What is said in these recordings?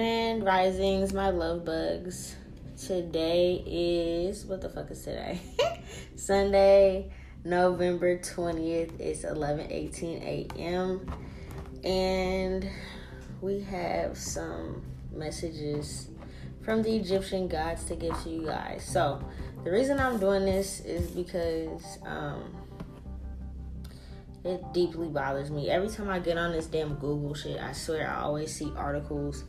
Risings, my love bugs. Today is what the fuck is today? Sunday, November 20th. It's 11:18 a.m. And we have some messages from the Egyptian gods to give to you guys. So, the reason I'm doing this is because um it deeply bothers me. Every time I get on this damn Google shit, I swear I always see articles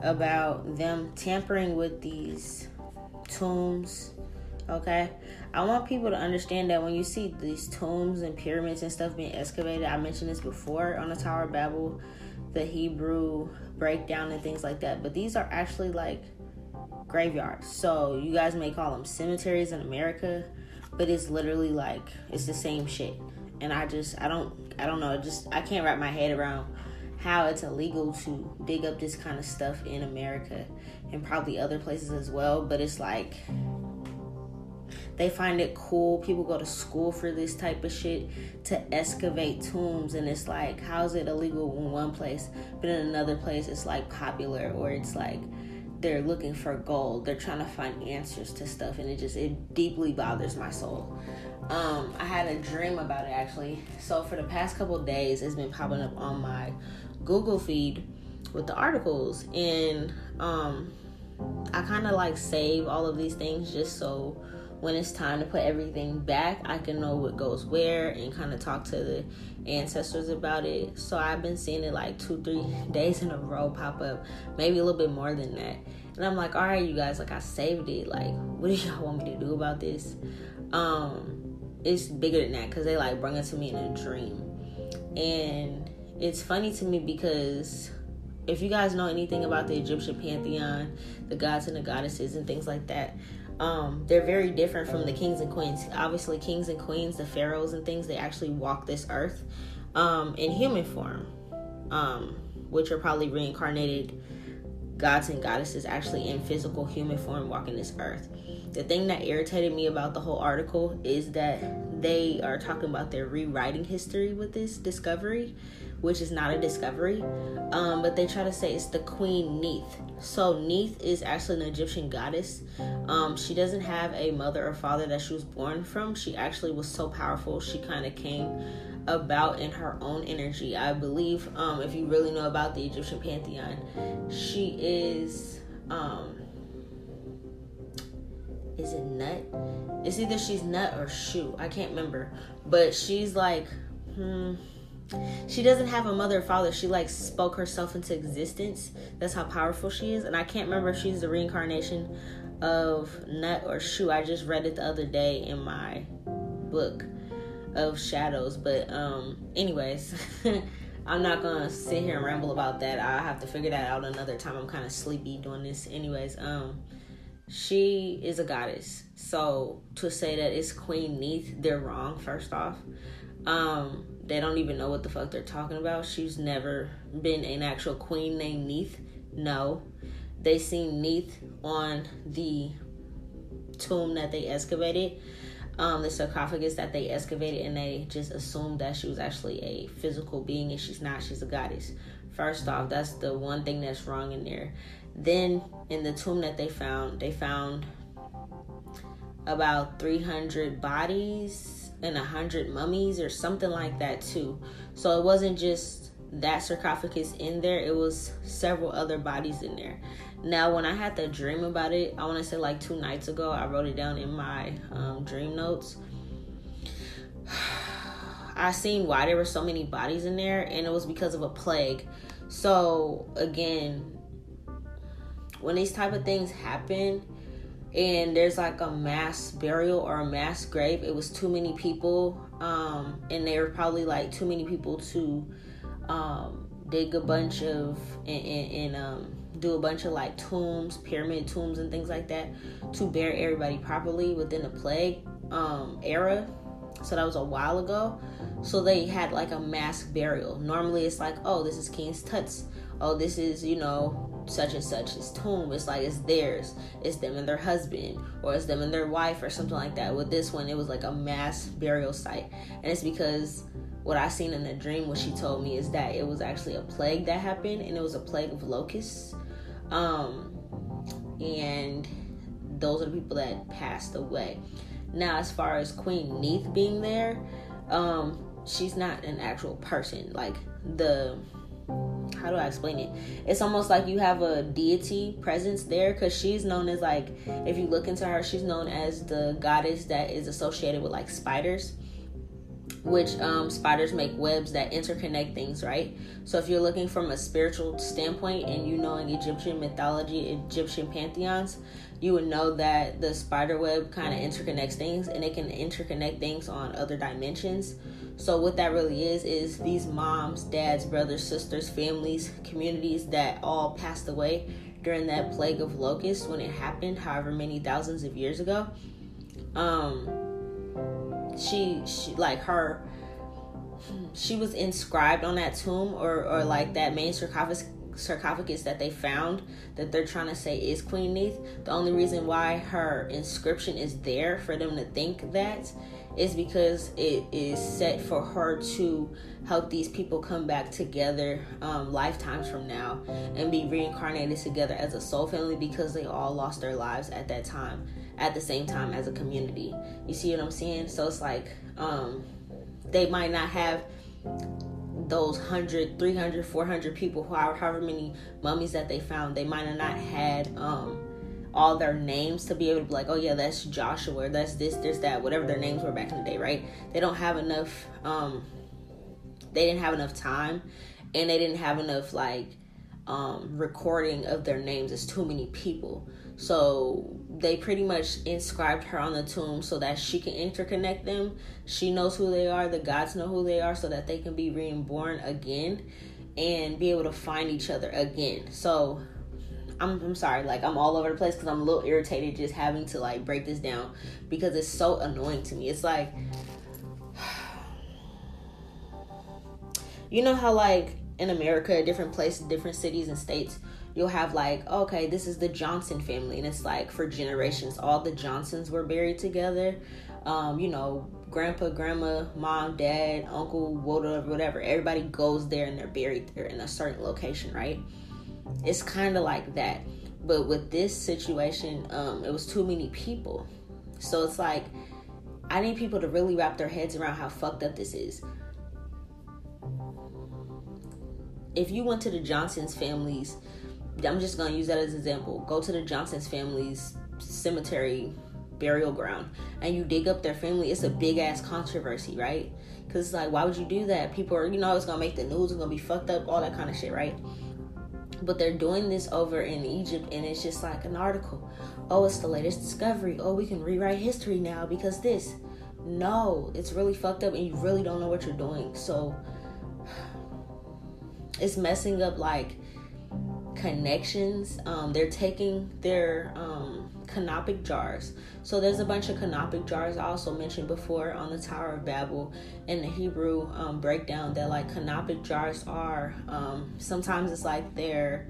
about them tampering with these tombs. Okay? I want people to understand that when you see these tombs and pyramids and stuff being excavated, I mentioned this before on the Tower of Babel, the Hebrew breakdown and things like that, but these are actually like graveyards. So you guys may call them cemeteries in America, but it's literally like it's the same shit and I just I don't I don't know just I can't wrap my head around how it's illegal to dig up this kind of stuff in America and probably other places as well but it's like they find it cool. People go to school for this type of shit to excavate tombs and it's like how's it illegal in one place but in another place it's like popular or it's like they're looking for gold. They're trying to find answers to stuff and it just it deeply bothers my soul. Um, I had a dream about it actually. So for the past couple days, it's been popping up on my Google feed with the articles, and um, I kind of like save all of these things just so when it's time to put everything back, I can know what goes where and kind of talk to the ancestors about it. So I've been seeing it like two, three days in a row pop up, maybe a little bit more than that. And I'm like, all right, you guys, like I saved it. Like, what do y'all want me to do about this? Um, it's bigger than that because they like bring it to me in a dream and it's funny to me because if you guys know anything about the egyptian pantheon the gods and the goddesses and things like that um, they're very different from the kings and queens. Obviously kings and queens the pharaohs and things they actually walk this earth um, in human form um, which are probably reincarnated gods and goddesses actually in physical human form walking this earth. The thing that irritated me about the whole article is that they are talking about their rewriting history with this discovery, which is not a discovery. Um, but they try to say it's the Queen Neith. So Neith is actually an Egyptian goddess. Um, she doesn't have a mother or father that she was born from. She actually was so powerful. She kind of came about in her own energy. I believe, um, if you really know about the Egyptian pantheon, she is. Um, is it Nut? It's either she's Nut or Shu. I can't remember. But she's like, hmm. She doesn't have a mother or father. She like spoke herself into existence. That's how powerful she is. And I can't remember if she's the reincarnation of Nut or Shu. I just read it the other day in my book of shadows. But um anyways, I'm not gonna sit here and ramble about that. I have to figure that out another time. I'm kind of sleepy doing this. Anyways, um she is a goddess. So to say that it's Queen Neith, they're wrong, first off. Um, they don't even know what the fuck they're talking about. She's never been an actual queen named Neith. No. They seen Neith on the tomb that they excavated, um, the sarcophagus that they excavated, and they just assumed that she was actually a physical being, and she's not. She's a goddess. First off, that's the one thing that's wrong in there. Then in the tomb that they found, they found about 300 bodies and a 100 mummies or something like that too. So it wasn't just that sarcophagus in there, it was several other bodies in there. Now, when I had the dream about it, I want to say like two nights ago, I wrote it down in my um, dream notes. I seen why there were so many bodies in there, and it was because of a plague. So again, when these type of things happen and there's like a mass burial or a mass grave. It was too many people um, and there were probably like too many people to um, dig a bunch of and, and, and um, do a bunch of like tombs pyramid tombs and things like that to bury everybody properly within the plague um, era. So that was a while ago. So they had like a mass burial. Normally it's like oh this is king's tuts oh this is you know such and such's tomb it's like it's theirs. It's them and their husband or it's them and their wife or something like that. With this one it was like a mass burial site. And it's because what i seen in the dream what she told me is that it was actually a plague that happened and it was a plague of locusts. Um, and those are the people that passed away. Now, as far as Queen Neith being there, um, she's not an actual person. Like the how do I explain it? It's almost like you have a deity presence there because she's known as like if you look into her, she's known as the goddess that is associated with like spiders which um, spiders make webs that interconnect things, right? So if you're looking from a spiritual standpoint and you know in Egyptian mythology, Egyptian pantheons, you would know that the spider web kind of interconnects things and it can interconnect things on other dimensions. So what that really is is these moms, dads, brothers, sisters, families, communities that all passed away during that plague of locusts when it happened, however many thousands of years ago. Um, she she like her she was inscribed on that tomb or or like that main sarcophagus sarcophagus that they found that they're trying to say is Queen Neith. The only reason why her inscription is there for them to think that is because it is set for her to help these people come back together um, lifetimes from now and be reincarnated together as a soul family because they all lost their lives at that time at the same time as a community. You see what I'm saying? So it's like um, they might not have those 100, 300, 400 people, however, many mummies that they found, they might have not had um, all their names to be able to be like, oh yeah, that's Joshua, that's this, this, that, whatever their names were back in the day, right? They don't have enough, um, they didn't have enough time, and they didn't have enough like um, recording of their names. It's too many people. So they pretty much inscribed her on the tomb so that she can interconnect them. She knows who they are, the gods know who they are, so that they can be reborn again and be able to find each other again. So I'm, I'm sorry, like I'm all over the place because I'm a little irritated just having to like break this down because it's so annoying to me. It's like, you know how like in America, different places, different cities and states, you'll have like, okay, this is the Johnson family, and it's like for generations, all the Johnsons were buried together. Um, you know, grandpa, grandma, mom, dad, uncle, whatever, whatever. Everybody goes there and they're buried there in a certain location, right? It's kind of like that. But with this situation, um, it was too many people. So it's like, I need people to really wrap their heads around how fucked up this is. If you went to the Johnson's families I'm just gonna use that as an example. Go to the Johnson's family's cemetery burial ground and you dig up their family. It's a big ass controversy, right? Because it's like, why would you do that? People are, you know, it's gonna make the news. It's gonna be fucked up, all that kind of shit, right? But they're doing this over in Egypt, and it's just like an article. Oh, it's the latest discovery. Oh, we can rewrite history now because this. No, it's really fucked up, and you really don't know what you're doing. So it's messing up like connections. Um, they're taking their um, canopic jars. So there's a bunch of canopic jars I also mentioned before on the Tower of Babel in the Hebrew um, breakdown that like canopic jars are. Um, sometimes it's like they're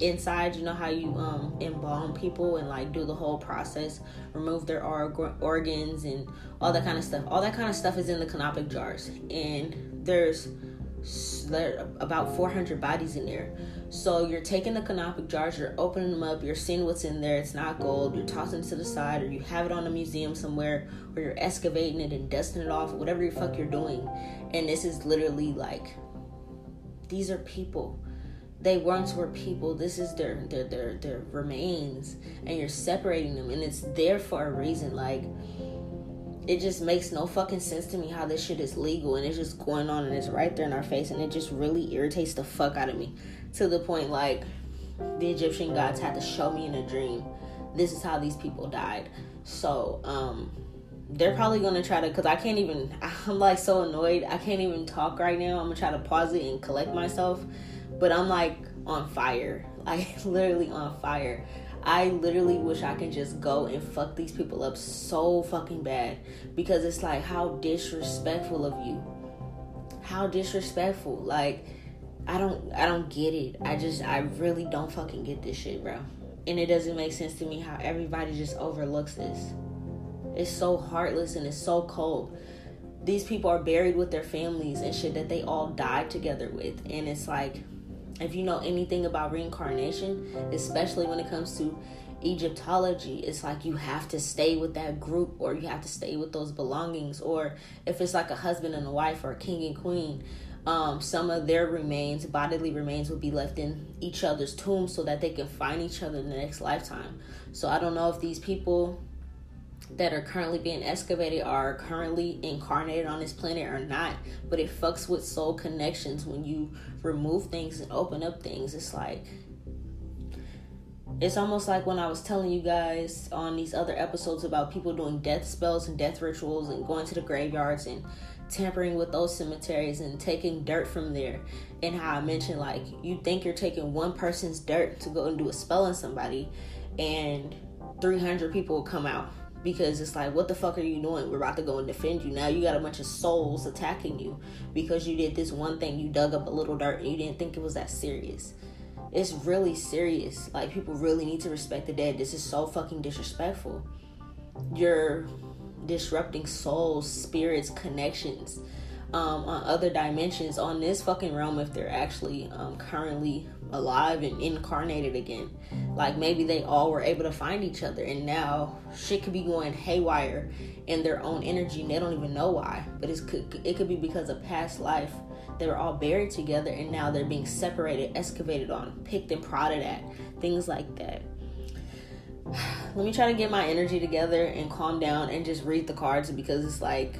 inside. You know how you um, embalm people and like do the whole process, remove their org- organs and all that kind of stuff. All that kind of stuff is in the canopic jars, and there's about 400 bodies in there. So you're taking the canopic jars, you're opening them up, you're seeing what's in there. It's not gold. You're tossing it to the side, or you have it on a museum somewhere, or you're excavating it and dusting it off, whatever the fuck you're doing. And this is literally like, these are people. They once were people. This is their their their their remains, and you're separating them, and it's there for a reason. Like it just makes no fucking sense to me how this shit is legal and it's just going on and it's right there in our face and it just really irritates the fuck out of me to the point like the Egyptian gods had to show me in a dream this is how these people died. So, um they're probably gonna try to because I can't even I'm like so annoyed. I can't even talk right now. I'm gonna try to pause it and collect myself. But I'm like on fire. Like literally on fire. I literally wish I could just go and fuck these people up so fucking bad because it's like how disrespectful of you. How disrespectful. Like I don't I don't get it. I just I really don't fucking get this shit, bro. And it doesn't make sense to me how everybody just overlooks this. It's so heartless and it's so cold. These people are buried with their families and shit that they all died together with. And it's like if you know anything about reincarnation, especially when it comes to Egyptology, it's like you have to stay with that group or you have to stay with those belongings. Or if it's like a husband and a wife or a king and queen, um, some of their remains, bodily remains, will be left in each other's tombs so that they can find each other in the next lifetime. So I don't know if these people that are currently being excavated are currently incarnated on this planet or not, but it fucks with soul connections when you remove things and open up things. It's like it's almost like when I was telling you guys on these other episodes about people doing death spells and death rituals and going to the graveyards and tampering with those cemeteries and taking dirt from there. And how I mentioned, like, you think you're taking one person's dirt to go and do a spell on somebody, and 300 people will come out because it's like, what the fuck are you doing? We're about to go and defend you. Now you got a bunch of souls attacking you because you did this one thing. You dug up a little dirt and you didn't think it was that serious it's really serious. Like people really need to respect the dead. This is so fucking disrespectful. You're disrupting souls, spirits, connections um, on other dimensions on this fucking realm if they're actually um, currently alive and incarnated again. Like maybe they all were able to find each other and now shit could be going haywire in their own energy and they don't even know why. But it could it could be because of past life they were all buried together and now they're being separated, excavated on, picked and prodded at, things like that. Let me try to get my energy together and calm down and just read the cards because it's like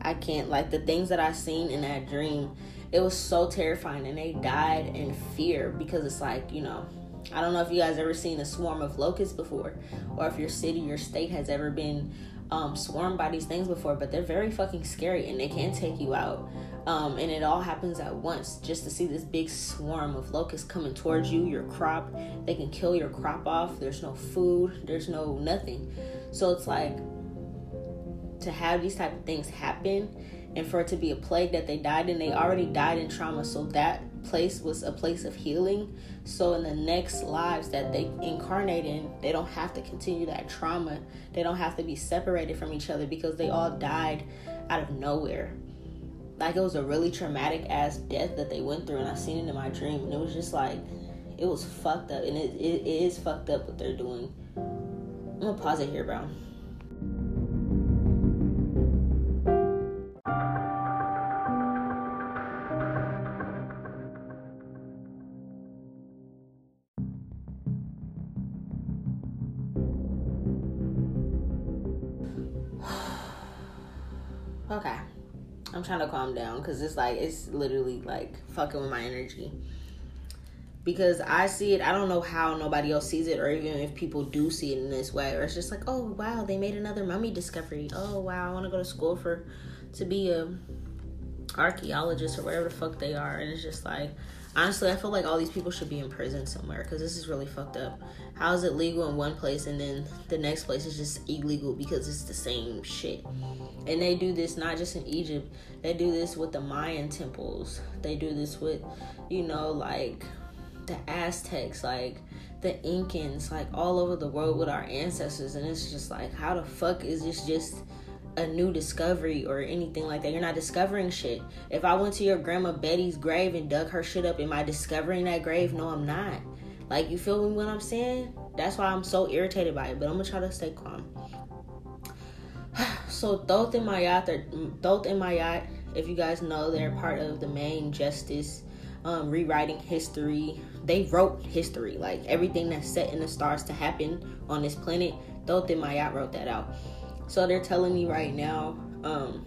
I can't like the things that I seen in that dream. It was so terrifying and they died in fear because it's like, you know, I don't know if you guys ever seen a swarm of locusts before or if your city or state has ever been um, swarmed by these things before, but they're very fucking scary and they can take you out. Um, and it all happens at once. Just to see this big swarm of locusts coming towards you, your crop, they can kill your crop off. There's no food, there's no nothing. So it's like to have these type of things happen and for it to be a plague that they died in, they already died in trauma. So that place was a place of healing. So in the next lives that they incarnate in, they don't have to continue that trauma. They don't have to be separated from each other because they all died out of nowhere. Like it was a really traumatic ass death that they went through, and I seen it in my dream, and it was just like it was fucked up, and it, it, it is fucked up what they're doing. I'm gonna pause it here, bro. I'm trying to calm down because it's like it's literally like fucking with my energy. Because I see it, I don't know how nobody else sees it, or even if people do see it in this way, or it's just like, oh wow, they made another mummy discovery. Oh wow, I want to go to school for to be a archaeologist or whatever the fuck they are, and it's just like, honestly, I feel like all these people should be in prison somewhere because this is really fucked up. How is it legal in one place and then the next place is just illegal because it's the same shit? And they do this not just in Egypt, they do this with the Mayan temples, they do this with, you know, like the Aztecs, like the Incans, like all over the world with our ancestors. And it's just like, how the fuck is this just a new discovery or anything like that. You're not discovering shit. If I went to your grandma Betty's grave and dug her shit up, am I discovering that grave? No, I'm not. Like, you feel me what I'm saying? That's why I'm so irritated by it, but I'm gonna try to stay calm. so, Thoth and Mayat, Thoth and Mayat, if you guys know, they're part of the main justice um, rewriting history. They wrote history, like everything that's set in the stars to happen on this planet. Thoth and Mayat wrote that out. So they're telling me right now, um,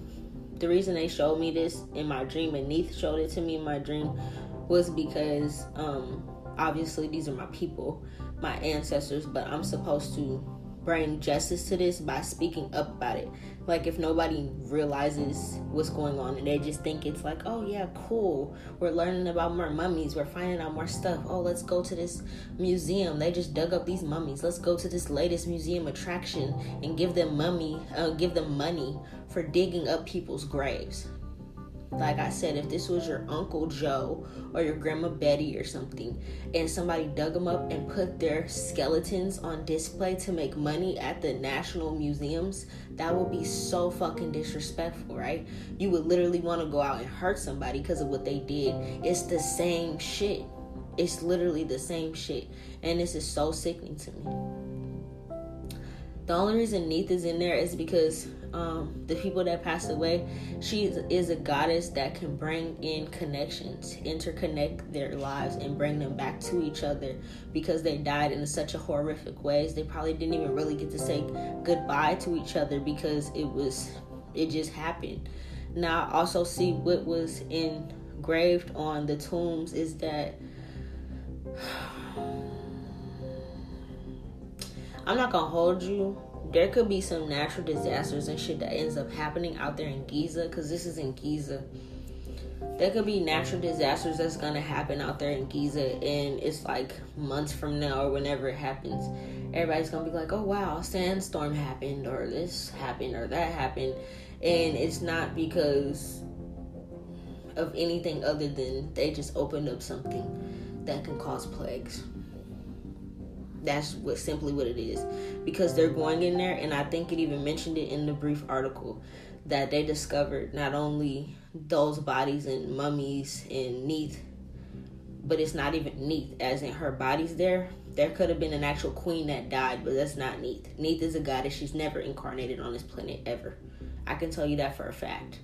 the reason they showed me this in my dream and Neith showed it to me in my dream was because um, obviously these are my people, my ancestors, but I'm supposed to bring justice to this by speaking up about it. Like if nobody realizes what's going on and they just think it's like, oh yeah, cool. We're learning about more mummies. We're finding out more stuff. Oh, let's go to this museum. They just dug up these mummies. Let's go to this latest museum attraction and give them mummy, uh, give them money for digging up people's graves. Like I said, if this was your Uncle Joe or your Grandma Betty or something, and somebody dug them up and put their skeletons on display to make money at the national museums, that would be so fucking disrespectful, right? You would literally want to go out and hurt somebody because of what they did. It's the same shit. It's literally the same shit. And this is so sickening to me. The only reason Neith is in there is because um, the people that passed away, she is a goddess that can bring in connections, interconnect their lives, and bring them back to each other because they died in such a horrific ways. They probably didn't even really get to say goodbye to each other because it was, it just happened. Now, I also see what was engraved on the tombs is that. I'm not gonna hold you there could be some natural disasters and shit that ends up happening out there in Giza because this is in Giza. There could be natural disasters that's gonna happen out there in Giza, and it's like months from now or whenever it happens. Everybody's gonna be like, "Oh wow, sandstorm happened, or this happened, or that happened," and it's not because of anything other than they just opened up something that can cause plagues. That's what simply what it is. Because they're going in there and I think it even mentioned it in the brief article that they discovered not only those bodies and mummies and Neith, but it's not even Neith, as in her body's there. There could have been an actual queen that died, but that's not Neith. Neith is a goddess. She's never incarnated on this planet ever. I can tell you that for a fact.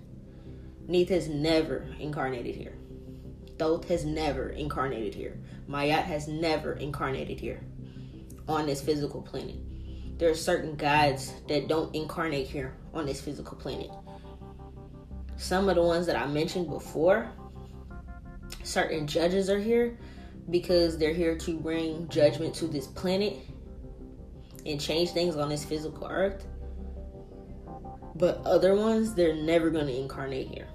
Neith has never incarnated here. Thoth has never incarnated here. Mayat has never incarnated here on this physical planet. There are certain gods that don't incarnate here on this physical planet. Some of the ones that I mentioned before, certain judges are here because they're here to bring judgment to this planet and change things on this physical earth. But other ones, they're never going to incarnate here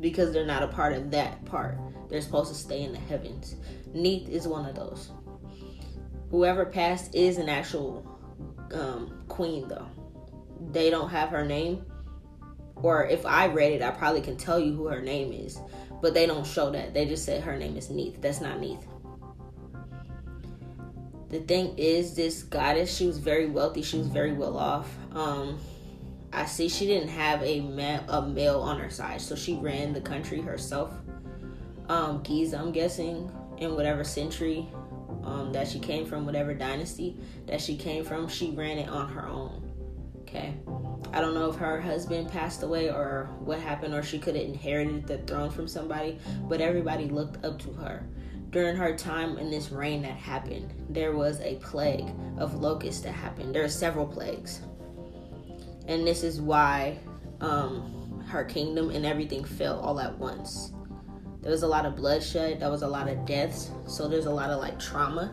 because they're not a part of that part. They're supposed to stay in the heavens. Neith is one of those whoever passed is an actual um, queen, though. They don't have her name, or if I read it, I probably can tell you who her name is, but they don't show that. They just said her name is Neith. That's not Neith. The thing is, this goddess, she was very wealthy. She was very well off. Um, I see she didn't have a, ma- a male on her side, so she ran the country herself. Um, Giza, I'm guessing, in whatever century um, that she came from, whatever dynasty that she came from, she ran it on her own. Okay. I don't know if her husband passed away or what happened, or she could have inherited the throne from somebody, but everybody looked up to her. During her time in this reign that happened, there was a plague of locusts that happened. There are several plagues. And this is why um, her kingdom and everything fell all at once there was a lot of bloodshed. There was a lot of deaths. So there's a lot of like trauma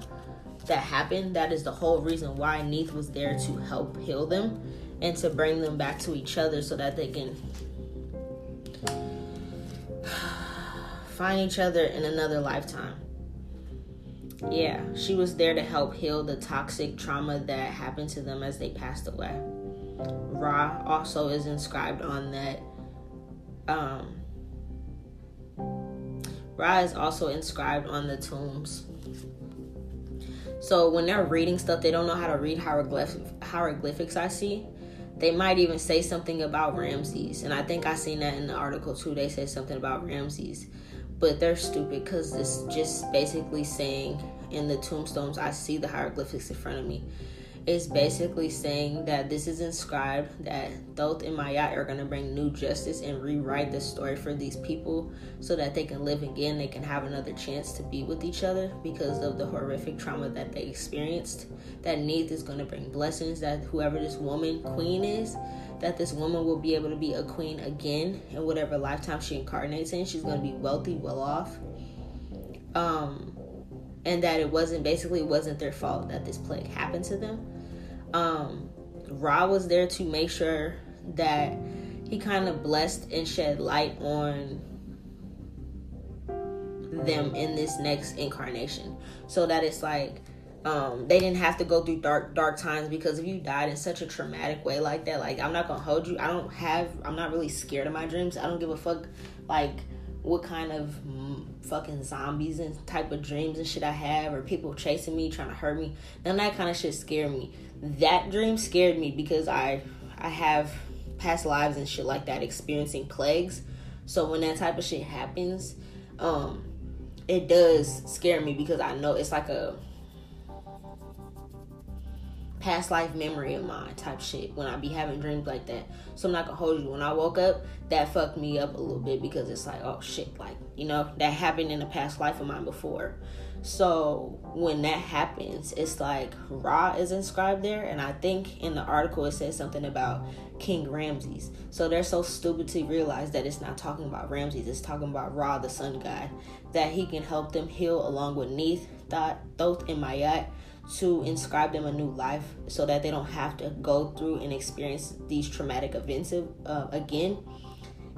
that happened. That is the whole reason why neith was there to help heal them and to bring them back to each other so that they can find each other in another lifetime. Yeah she was there to help heal the toxic trauma that happened to them as they passed away. Ra also is inscribed on that um Ra is also inscribed on the tombs. So when they're reading stuff, they don't know how to read hieroglyph- hieroglyphics. I see. They might even say something about Ramses, and I think I seen that in the article too. They said something about Ramses, but they're stupid because it's just basically saying in the tombstones. I see the hieroglyphics in front of me is basically saying that this is inscribed that Thoth and Mayat are going to bring new justice and rewrite the story for these people so that they can live again, they can have another chance to be with each other because of the horrific trauma that they experienced. That Neith is going to bring blessings, that whoever this woman, queen, is, that this woman will be able to be a queen again in whatever lifetime she incarnates in. She's going to be wealthy, well off. Um, and that it wasn't basically it wasn't their fault that this plague happened to them um, Ra was there to make sure that he kind of blessed and shed light on them in this next incarnation so that it's like um, they didn't have to go through dark dark times because if you died in such a traumatic way like that like i'm not gonna hold you i don't have i'm not really scared of my dreams i don't give a fuck like what kind of fucking zombies and type of dreams and shit I have, or people chasing me, trying to hurt me. None of that kind of shit scare me. That dream scared me because I I have past lives and shit like that experiencing plagues. So when that type of shit happens, um, it does scare me because I know it's like a past life memory of mine type shit when I be having dreams like that. So I'm not gonna hold you. When I woke up, that fucked me up a little bit because it's like, oh shit, like, you know, that happened in a past life of mine before. So when that happens, it's like Ra is inscribed there, and I think in the article it says something about King Ramses. So they're so stupid to realize that it's not talking about Ramses, it's talking about Ra, the sun god, that he can help them heal along with Neith, Thoth, and Mayat to inscribe them a new life so that they don't have to go through and experience these traumatic events uh, again.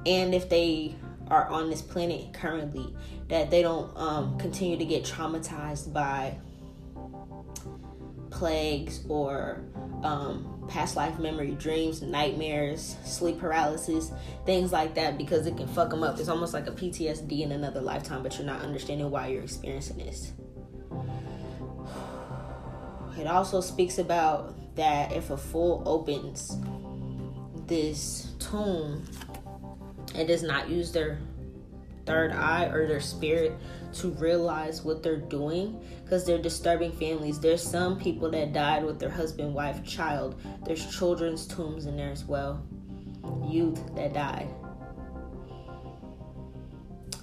And if they are on this planet currently, that they don't um, continue to get traumatized by plagues or um, past life memory dreams, nightmares, sleep paralysis, things like that, because it can fuck them up. It's almost like a PTSD in another lifetime, but you're not understanding why you're experiencing this. It also speaks about that if a fool opens this tomb and does not use their third eye or their spirit to realize what they're doing because they're disturbing families. There's some people that died with their husband, wife, child. There's children's tombs in there as well. Youth that died.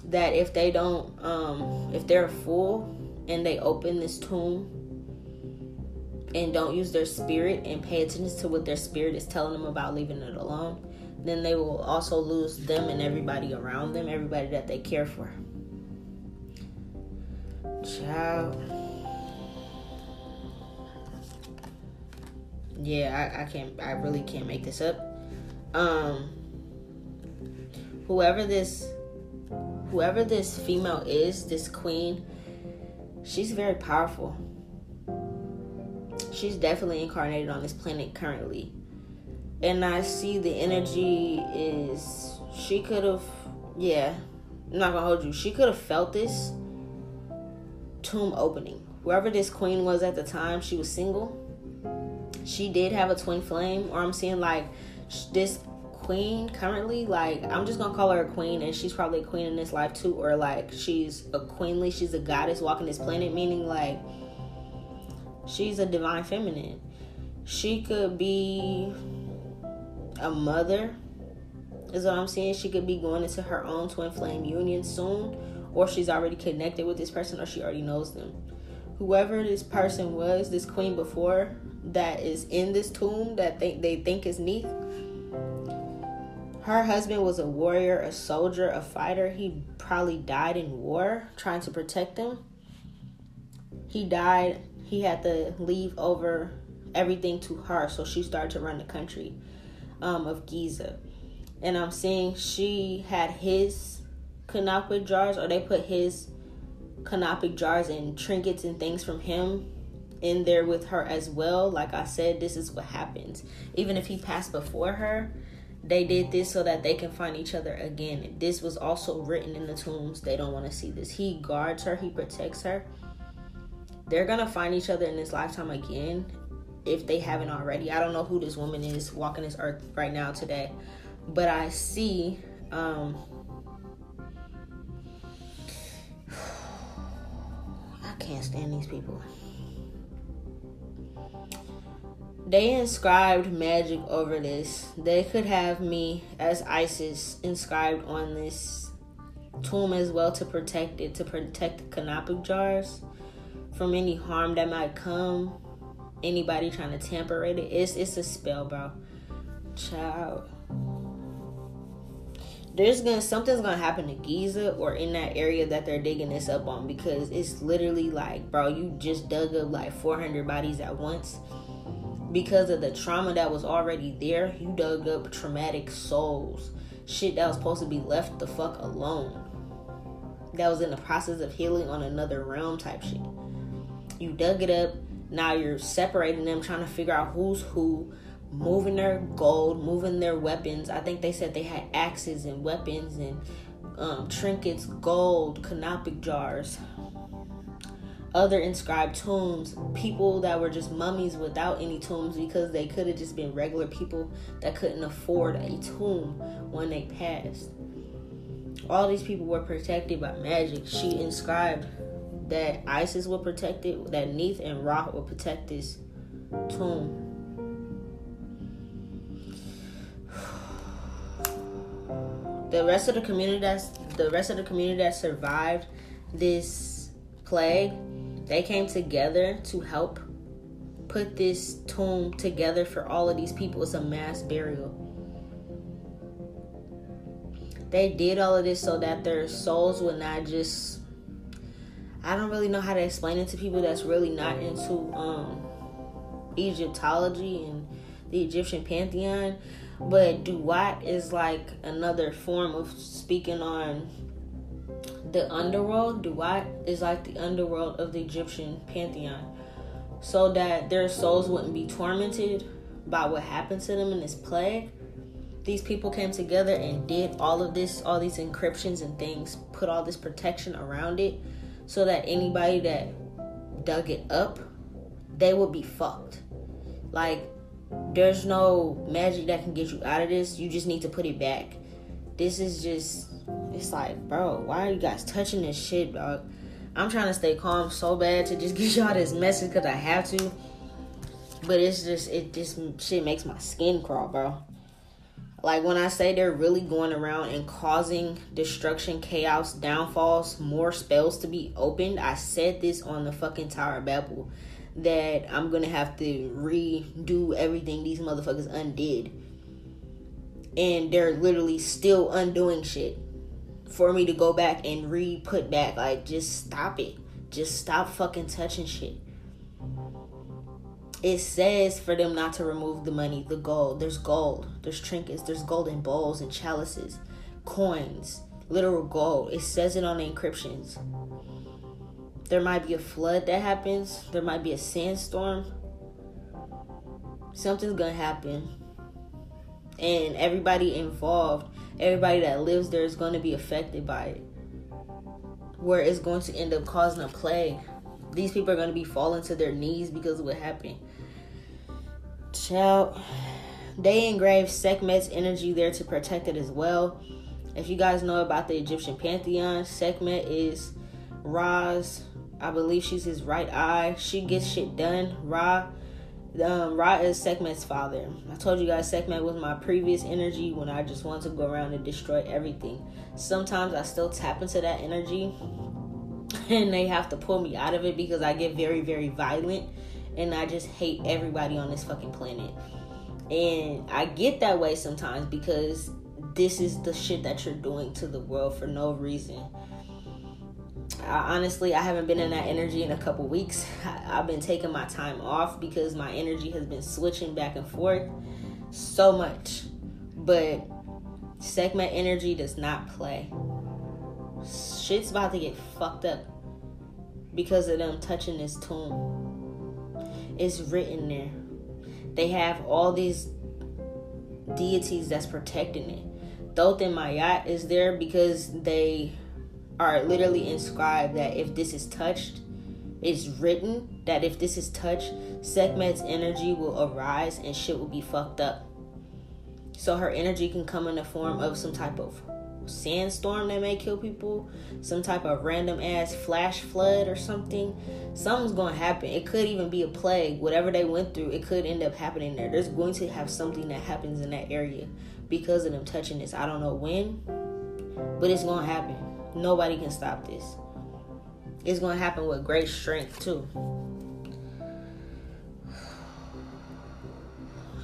That if they don't, um, if they're a fool and they open this tomb and don't use their spirit and pay attention to what their spirit is telling them about leaving it alone, then they will also lose them and everybody around them, everybody that they care for. Child. Yeah, I, I can't I really can't make this up. Um whoever this whoever this female is, this queen, she's very powerful she's definitely incarnated on this planet currently. And I see the energy is she could have yeah, I'm not gonna hold you. She could have felt this tomb opening. Whoever this queen was at the time, she was single. She did have a twin flame, or I'm seeing like this queen currently like i'm just gonna call her a queen and she's probably a queen in this life too or like she's a queenly she's a goddess walking this planet meaning like She's a divine feminine. She could be a mother, is what I'm saying. She could be going into her own twin flame union soon, or she's already connected with this person, or she already knows them. Whoever this person was, this queen before, that is in this tomb that they, they think is Neith, her husband was a warrior, a soldier, a fighter. He probably died in war trying to protect them. He died he had to leave over everything to her, so she started to run the country um, of Giza. And I'm seeing she had his canopic jars, or they put his canopic jars and trinkets and things from him in there with her as well. Like I said, this is what happens. Even if he passed before her, they did this so that they can find each other again. This was also written in the tombs. They don't want to see this. He guards her, he protects her they're gonna find each other in this lifetime again if they haven't already. I don't know who this woman is walking this earth right now today, but I see um I can't stand these people. They inscribed magic over this. They could have me as Isis inscribed on this tomb as well to protect it, to protect the canopic jars from any harm that might come. Anybody trying to tamper it, it's it's a spell, bro. Child. There's gonna something's gonna happen to Giza or in that area that they're digging this up on because it's literally like, bro, you just dug up like 400 bodies at once because of the trauma that was already there. You dug up traumatic souls, shit that was supposed to be left the fuck alone. That was in the process of healing on another realm type shit you dug it up. Now you're separating them, trying to figure out who's who, moving their gold, moving their weapons. I think they said they had axes and weapons and um, trinkets, gold, canopic jars, other inscribed tombs, people that were just mummies without any tombs because they could have just been regular people that couldn't afford a tomb when they passed. All these people were protected by magic. She inscribed that Isis will protect it, that Neith and Ra will protect this tomb. The rest of the community that's the rest of the community that survived this plague they came together to help put this tomb together for all of these people. It's a mass burial. They did all of this so that their souls would not just. I don't really know how to explain it to people that's really not into um, Egyptology and the Egyptian pantheon. But Duat is like another form of speaking on the underworld, Duat, is like the underworld of the Egyptian pantheon. So that their souls wouldn't be tormented by what happened to them in this plague. These people came together and did all of this, all these encryptions and things, put all this protection around it so that anybody that dug it up, they would be fucked. Like, there's no magic that can get you out of this. You just need to put it back. This is just it's like, bro, why are you guys touching this shit, dog? I'm trying to stay calm so bad to just get y'all this message because I have to. But it's just, it just shit makes my skin crawl, bro. Like when I say they're really going around and causing destruction, chaos, downfalls, more spells to be opened. I said this on the fucking Tower of Babel that I'm gonna have to redo everything these motherfuckers undid. And they're literally still undoing shit for me to go back and re put back. Like, just stop it. Just stop fucking touching shit. It says for them not to remove the money, the gold. There's gold, there's trinkets, there's golden bowls and chalices, coins, literal gold. It says it on the encryptions. There might be a flood that happens, there might be a sandstorm. Something's gonna happen. And everybody involved everybody that lives there is to be affected by it. Where it's going to end up causing a plague. These people are to be falling to their knees because of what happened. Child, they engraved Sekhmet's energy there to protect it as well. If you guys know about the Egyptian pantheon, Sekhmet is Ra's, I believe she's his right eye. She gets shit done. Ra um, Ra is Sekhmet's father. I told you guys Sekhmet was my previous energy when I just wanted to go around and destroy everything. Sometimes I still tap into that energy and they have to pull me out of it because I get very, very violent and I just hate everybody on this fucking planet. And I get that way sometimes because this is the shit that you're doing to the world for no reason. I, honestly, I haven't been in that energy in a couple weeks. I, have been taking my time off because my energy has been switching back and forth so much. But Sekhmet energy does not play. Shit's about to get fucked up because of them touching this tomb. It's written there. They have all these deities that's protecting it. Thoth and Mayat is there because they are literally inscribed that if this is touched, it's written that if this is touched, Sekhmet's energy will arise and shit will be fucked up. So her energy can come in the form of some type of sandstorm that may kill people, some type of random ass flash flood or something. Something's to happen. It could even be a plague. Whatever they went through, it could end up happening there. There's going to have something that happens in that area because of them touching this. I don't know when, but it's to happen. Nobody can stop this. It's to happen with great strength, too.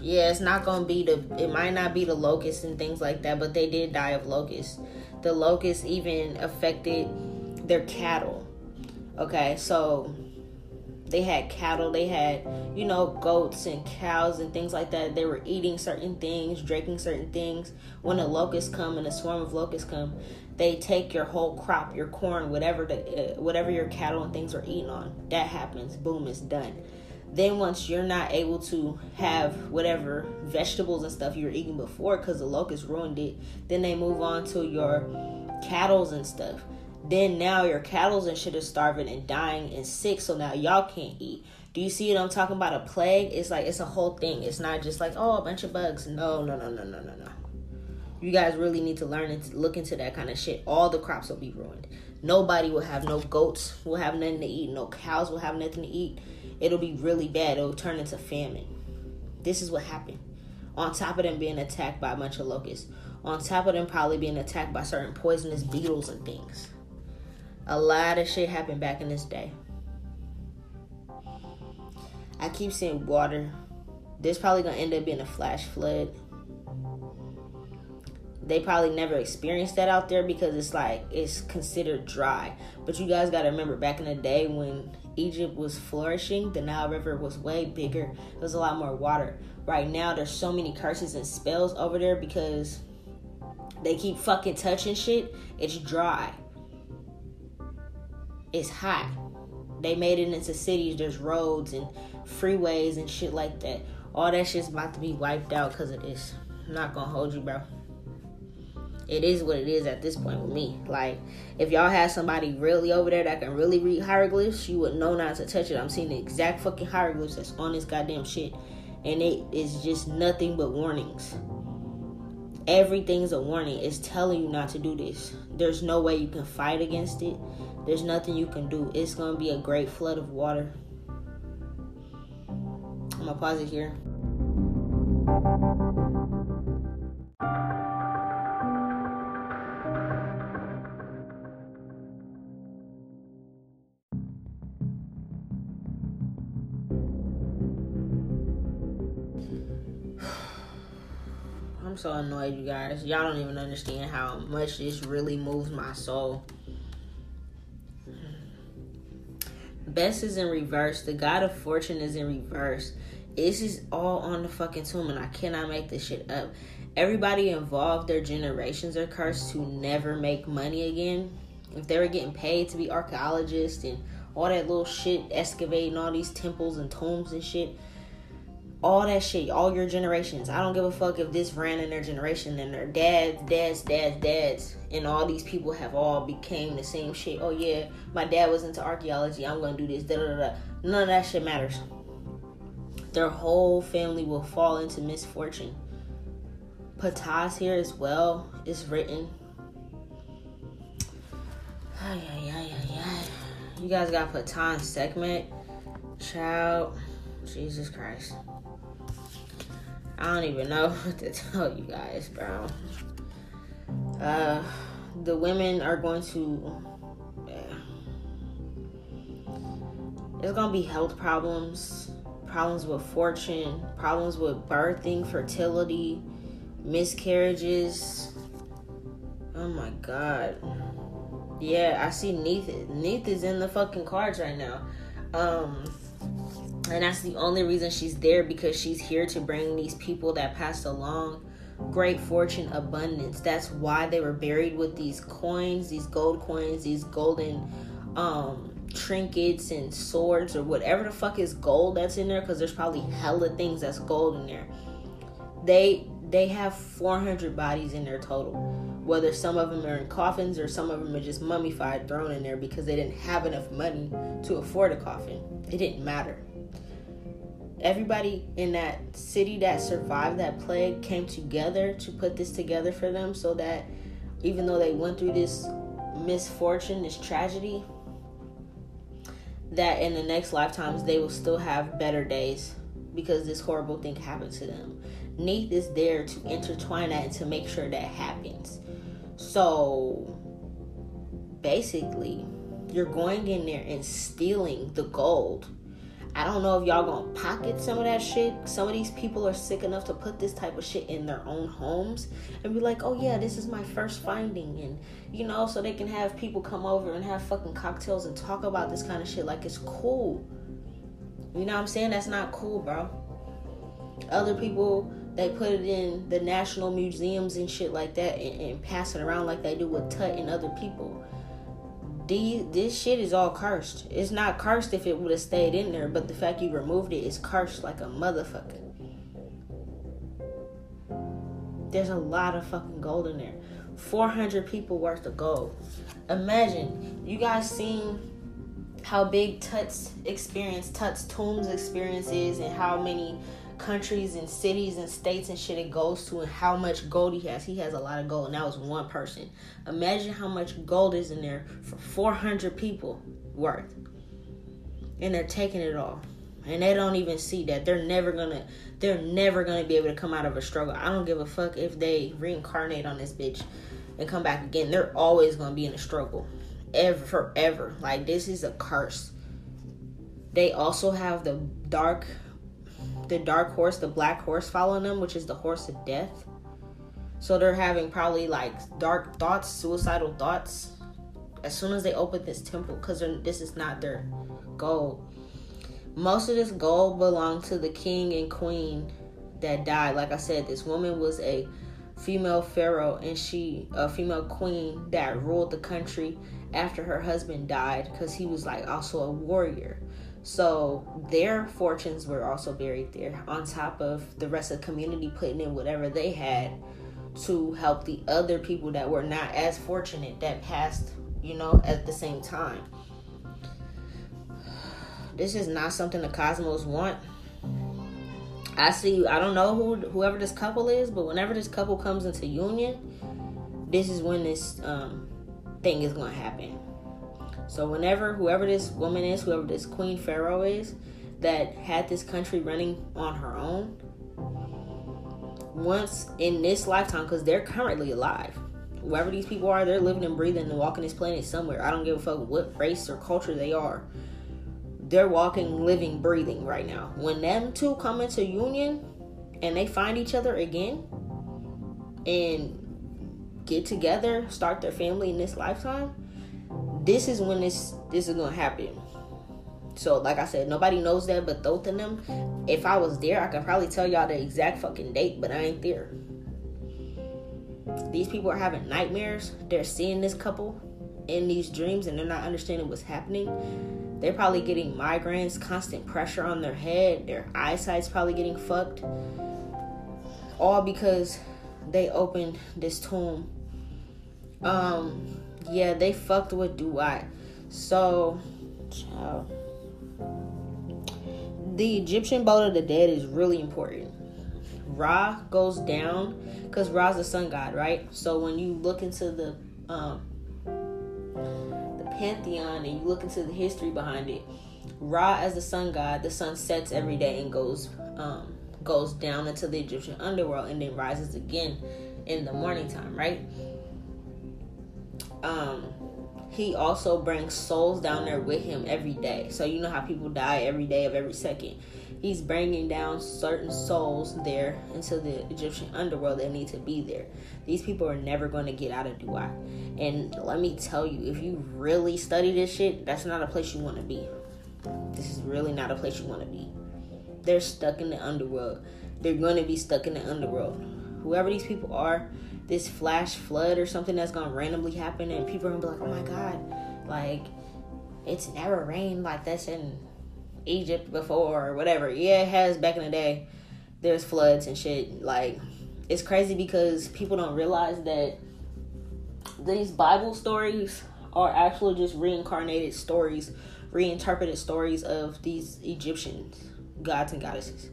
Yeah, it's not to be the, it might not be the locusts and things like that, but they did die of locusts. The locusts even affected their cattle. Okay, so they had cattle, they had, you know, goats and cows and things like that. They were eating certain things, drinking certain things. When a locust come and a swarm of locusts come, they take your whole crop, your corn, whatever the uh, whatever your cattle and things are eating on. That happens. Boom, it's done. Then once you're not able to have whatever vegetables and stuff you were eating before because the locust ruined it, then they move on to your cattles and stuff. Then now your cattles and shit are starving and dying and sick, so now y'all can't eat. Do you see what I'm talking about? A plague? It's like it's a whole thing. It's not just like oh a bunch of bugs. No, no, no, no, no, no, no. You guys really need to learn and look into that kind of shit. All the crops will be ruined. Nobody will have no goats will have nothing to eat. No cows will have nothing to eat. It'll be really bad. It'll turn into famine. This is what happened. On top of them being attacked by a bunch of locusts. On top of them probably being attacked by certain poisonous beetles and things. A lot of shit happened back in this day. I keep seeing water. This probably gonna end up being a flash flood they probably never experienced that out there because it's like it's considered dry. But you guys got to remember back in the day when Egypt was flourishing, the Nile River was way bigger. There was a lot more water. Right now, there's so many curses and spells over there because they keep fucking touching shit. It's dry. It's hot. They made it into cities. There's roads and freeways and shit like that. All that shit's about to be wiped out because of this. I'm not gonna hold you, bro it is what it is at this point with me. Like, if y'all had somebody really over there that can really read hieroglyphs, you would know not to touch it. I'm seeing the exact fucking hieroglyphs that's on this goddamn shit. And it is just nothing but warnings. Everything's a warning. It's telling you not to do this. There's no way you can fight against it. There's nothing you can do. It's gonna be a great flood of water. I'm gonna pause it here. I'm so annoyed, you guys. Y'all don't even understand how much this really moves my soul. Bes is in reverse. The God of Fortune is in reverse. This is all on the fucking tomb, and I cannot make this shit up. Everybody involved, their generations are cursed to never make money again. If they were getting paid to be archaeologists and all that little shit, excavating all these temples and tombs and shit, all that shit, all your generations. I don't give a fuck if this ran in their generation and their dads, dads, dads, dads, and all these people have all became the same shit. Oh yeah, my dad was into archaeology. I'm gonna do this. Da da da. None of that shit matters. Their whole family will fall into misfortune. Ptah's here as well. is written. Ay, ay, ay, ay, ay. You guys got Ptah Sekhmet. Child. Jesus Christ. I don't even know what to tell you guys, bro. Uh, the women are going to. Yeah. There's gonna be health problems, problems with fortune, problems with birthing, fertility, miscarriages. Oh my god. Yeah, I see Neith. Neith is in the fucking cards right now. Um, and that's the only reason she's there because she's here to bring these people that passed along great fortune abundance. That's why they were buried with these coins these gold coins these golden um trinkets and swords or whatever the fuck is gold that's in there because there's probably hella things that's gold in there. They they have 400 bodies in their total. Whether some of them are in coffins or some of them are just mummified thrown in there because they didn't have enough money to afford a coffin. It didn't matter everybody in that city that survived that plague came together to put this together for them so that even though they went through this misfortune, this tragedy, that in the next lifetimes they will still have better days because this horrible thing happened to them. Neith is there to intertwine that and to make sure that happens. So basically, you're going in there and stealing the gold I don't know if y'all gonna pocket some of that shit. Some of these people are sick enough to put this type of shit in their own homes and be like, oh yeah, this is my first finding. And, you know, so they can have people come over and have fucking cocktails and talk about this kind of shit like it's cool. You know what I'm saying? That's not cool, bro. Other people, they put it in the national museums and shit like that and, and pass it around like they do with Tut and other people these, this shit is all cursed. It's not cursed if it would have stayed in there, but the fact you removed it is cursed like a motherfucker. There's a lot of fucking gold in there. 400 people worth of gold. Imagine you guys seen how big Tut's experience, Tut's tombs experience is, and how many countries and cities and states and shit it goes to, and how much gold he has. He has a lot of gold, and that was one person. Imagine how much gold is in there for 400 people worth, and they're taking it all, and they don't even see that. They're never gonna, they're never gonna be able to come out of a struggle. I don't give a fuck if they reincarnate on this bitch and come back again. They're always gonna be in a struggle ever forever. Like this is a curse. They also have the dark the dark horse, the black horse following them, which is the horse of death. So they're having probably like dark thoughts, suicidal thoughts as soon as they open this temple because this is not their goal. Most of this gold belonged to the king and queen that died. Like I said, this woman was a female pharaoh and she a female queen that ruled the country after her husband died because he was like also a warrior so their fortunes were also buried there on top of the rest of the community putting in whatever they had to help the other people that were not as fortunate that passed you know at the same time this is not something the cosmos want I see. I don't know who whoever this couple is, but whenever this couple comes into union, this is when this um, thing is going to happen. So whenever whoever this woman is, whoever this queen pharaoh is, that had this country running on her own, once in this lifetime, because they're currently alive. Whoever these people are, they're living and breathing and walking this planet somewhere. I don't give a fuck what race or culture they are they're walking, living, breathing right now. When them two come into union and they find each other again and get together, start their family in this lifetime, this is when this this is gonna happen. So, like I said, nobody knows that but both of them. If I was there, I could probably tell y'all the exact fucking date, but I ain't there. These people are having nightmares. They're seeing this couple in these dreams and they're not understanding what's happening they're probably getting migraines, constant pressure on their head, their eyesight's probably getting fucked. All because they opened this tomb. Um, yeah, they fucked with Duat. So, child. The Egyptian boat of the dead is really important. Ra goes down because Ra's the sun god, right? So when you look into the um, pantheon and you look into the history behind it, Ra as the sun god, the sun sets every day and goes um, goes down into the Egyptian underworld and then rises again in the morning time, right? Um, he also brings souls down there with him every day. So you know how people die every day of every second. He's bringing down certain souls there into the Egyptian underworld that need to be there. These people are never going to get out of Duat. And let me tell you, if you really study this shit, that's not a place you want to be. This is really not a place you want to be. They're stuck in the underworld. They're going to be stuck in the underworld. Whoever these people are, this flash flood or something that's to randomly happen, and people are to be like, oh my God, like, it's never rained like this in Egypt before or whatever. Yeah, it has back in the day. There's floods and shit. Like, it's crazy because people don't realize that these Bible stories are actually just reincarnated stories, reinterpreted stories of these Egyptian gods and goddesses.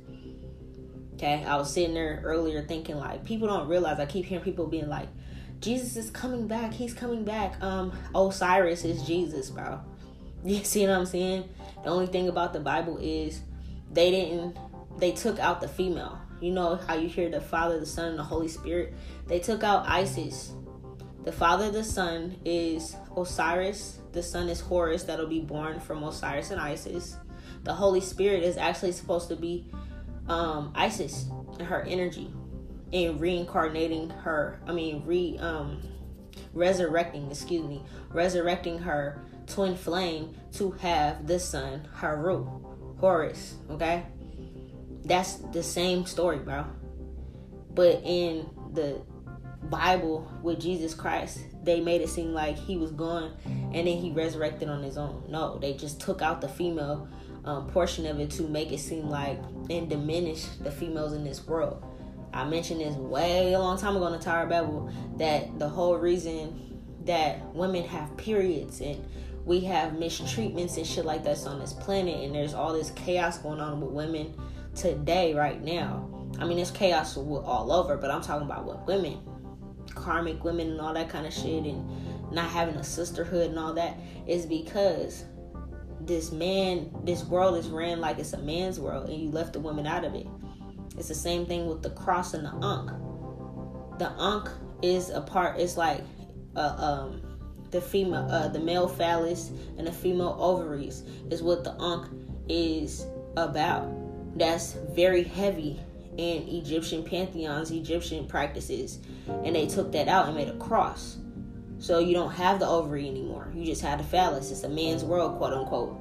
Okay, I was sitting there earlier thinking like people don't realize. I keep hearing people being like, "Jesus is coming back. He's coming back." Um, Osiris is Jesus, bro. You see what I'm saying? The only thing about the Bible is they didn't they took out the female. You know how you hear the Father, the Son, and the Holy Spirit? They took out Isis. The Father, the Son is Osiris. The Son is Horus, that'll be born from Osiris and Isis. The Holy Spirit is actually supposed to be um, Isis and her energy and reincarnating her. I mean, re um, resurrecting. Excuse me, resurrecting her twin flame to have the son Haru, Horus. Okay, that's the same story, bro. But in the Bible with Jesus Christ, they made it seem like he was gone and then he resurrected on his own. No, they just took out the female um, portion of it to make it seem like and diminish the females in this world. I mentioned this way a long time ago in the Tower of Babel that the whole reason that women have periods and we have mistreatments and shit like that's on this planet and there's all this chaos going on with women today right now i mean there's chaos all over but i'm talking about what women karmic women and all that kind of shit and not having a sisterhood and all that is because this man this world is ran like it's a man's world and you left the women out of it. It's the same thing with the cross and the ankh the ankh is a part it's like a, um the female uh, the male phallus and the female ovaries is what the ankh is about. That's very heavy in Egyptian pantheons, Egyptian practices, and they took that out and made a cross. So you don't have the ovary anymore. You just have the phallus. It's a man's world, quote unquote.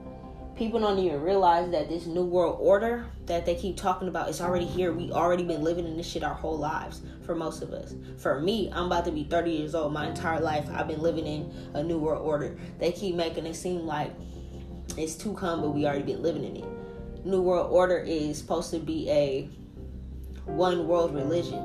People don't even realize that this new world order that they keep talking about is already here. We already been living in this shit our whole lives for most of us. For me, I'm about to be 30 years old. My entire life, I've been living in a new world order. They keep making it seem like it's too come, but we already been living in it. New World Order is supposed to be a one world religion.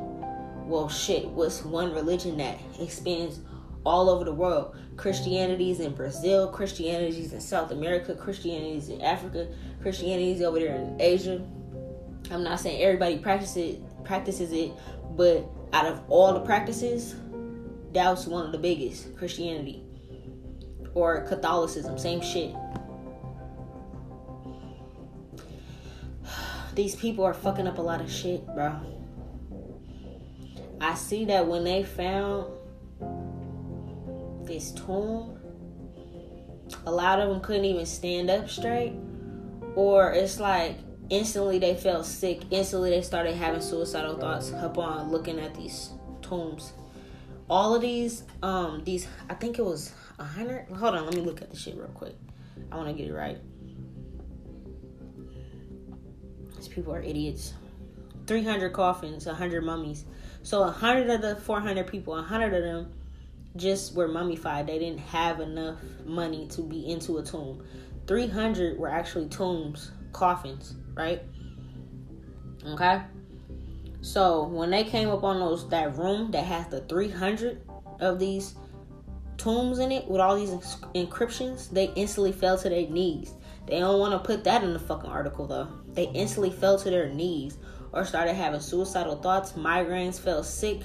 Well, shit, what's one religion that expands all over the world? Christianity's in Brazil, Christianity's in South America, Christianity's in Africa, Christianity's over there in Asia. I'm not saying everybody practices it, practices it, but out of all the practices, that one of the biggest Christianity or Catholicism, same shit. These people are fucking up a lot of shit, bro. I see that when they found this tomb, a lot of them couldn't even stand up straight. Or it's like instantly they felt sick. Instantly they started having suicidal thoughts upon looking at these tombs. All of these, um, these I think it was a hundred. Hold on, let me look at the shit real quick. I want to get it right. These people are idiots. 300 coffins, 100 mummies. So 100 of the 400 people, 100 of them just were mummified. They didn't have enough money to be into a tomb. 300 were actually tombs, coffins, right? Okay? So when they came up on those that room that has the 300 of these tombs in it with all these encryptions, they instantly fell to their knees. They don't want to put that in the fucking article though. They instantly fell to their knees or started having suicidal thoughts, migraines, fell sick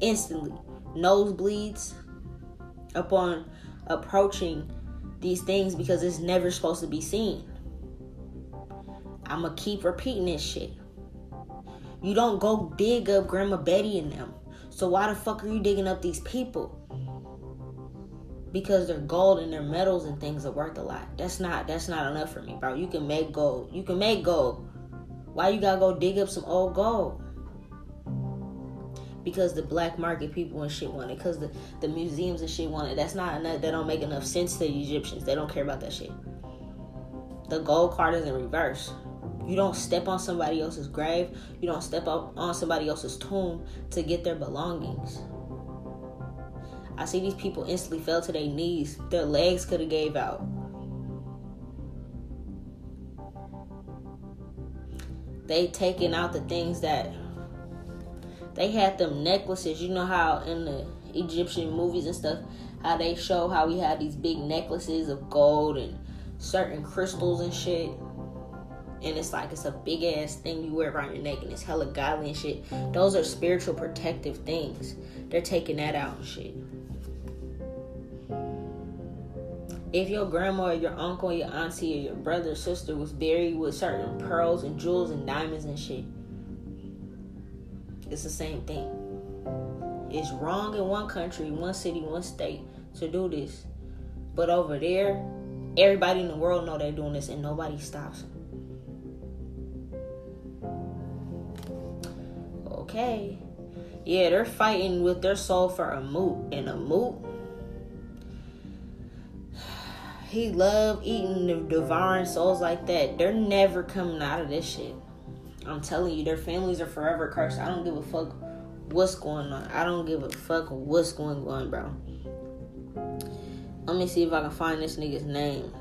instantly, nosebleeds upon approaching these things because it's never supposed to be seen. I'm gonna keep repeating this shit. You don't go dig up Grandma Betty and them. So why the fuck are you digging up these people? because their gold and their metals and things are worth a lot. That's not that's not enough for me, bro. You can make gold. You can make gold. Why you gotta go dig up some old gold? Because the black market people and shit want it. Because the, the museums and shit want it. That's not enough. That don't make enough sense to the Egyptians. They don't care about that shit. The gold card is in reverse. You don't step on somebody else's grave. You don't step up on somebody else's tomb to get their belongings. I see these people instantly fell to their knees. Their legs could have gave out. They taking out the things that they had them necklaces. You know how in the Egyptian movies and stuff, how they show how we had these big necklaces of gold and certain crystals and shit. And it's like it's a big ass thing you wear around your neck and it's hella godly and shit. Those are spiritual protective things. They're taking that out and shit. if your grandma or your uncle or your auntie or your brother or sister was buried with certain pearls and jewels and diamonds and shit, it's the same thing. It's wrong in one country, one city, one state to do this. But over there, everybody in the world know they're doing this and nobody stops. Okay. Yeah, they're fighting with their soul for Amut. And Amut he love eating the devouring souls like that. They're never coming out of this shit. I'm telling you, their families are forever cursed. I don't give a fuck what's going on. I don't give a fuck what's going on, bro. Let me see if I can find this nigga's name.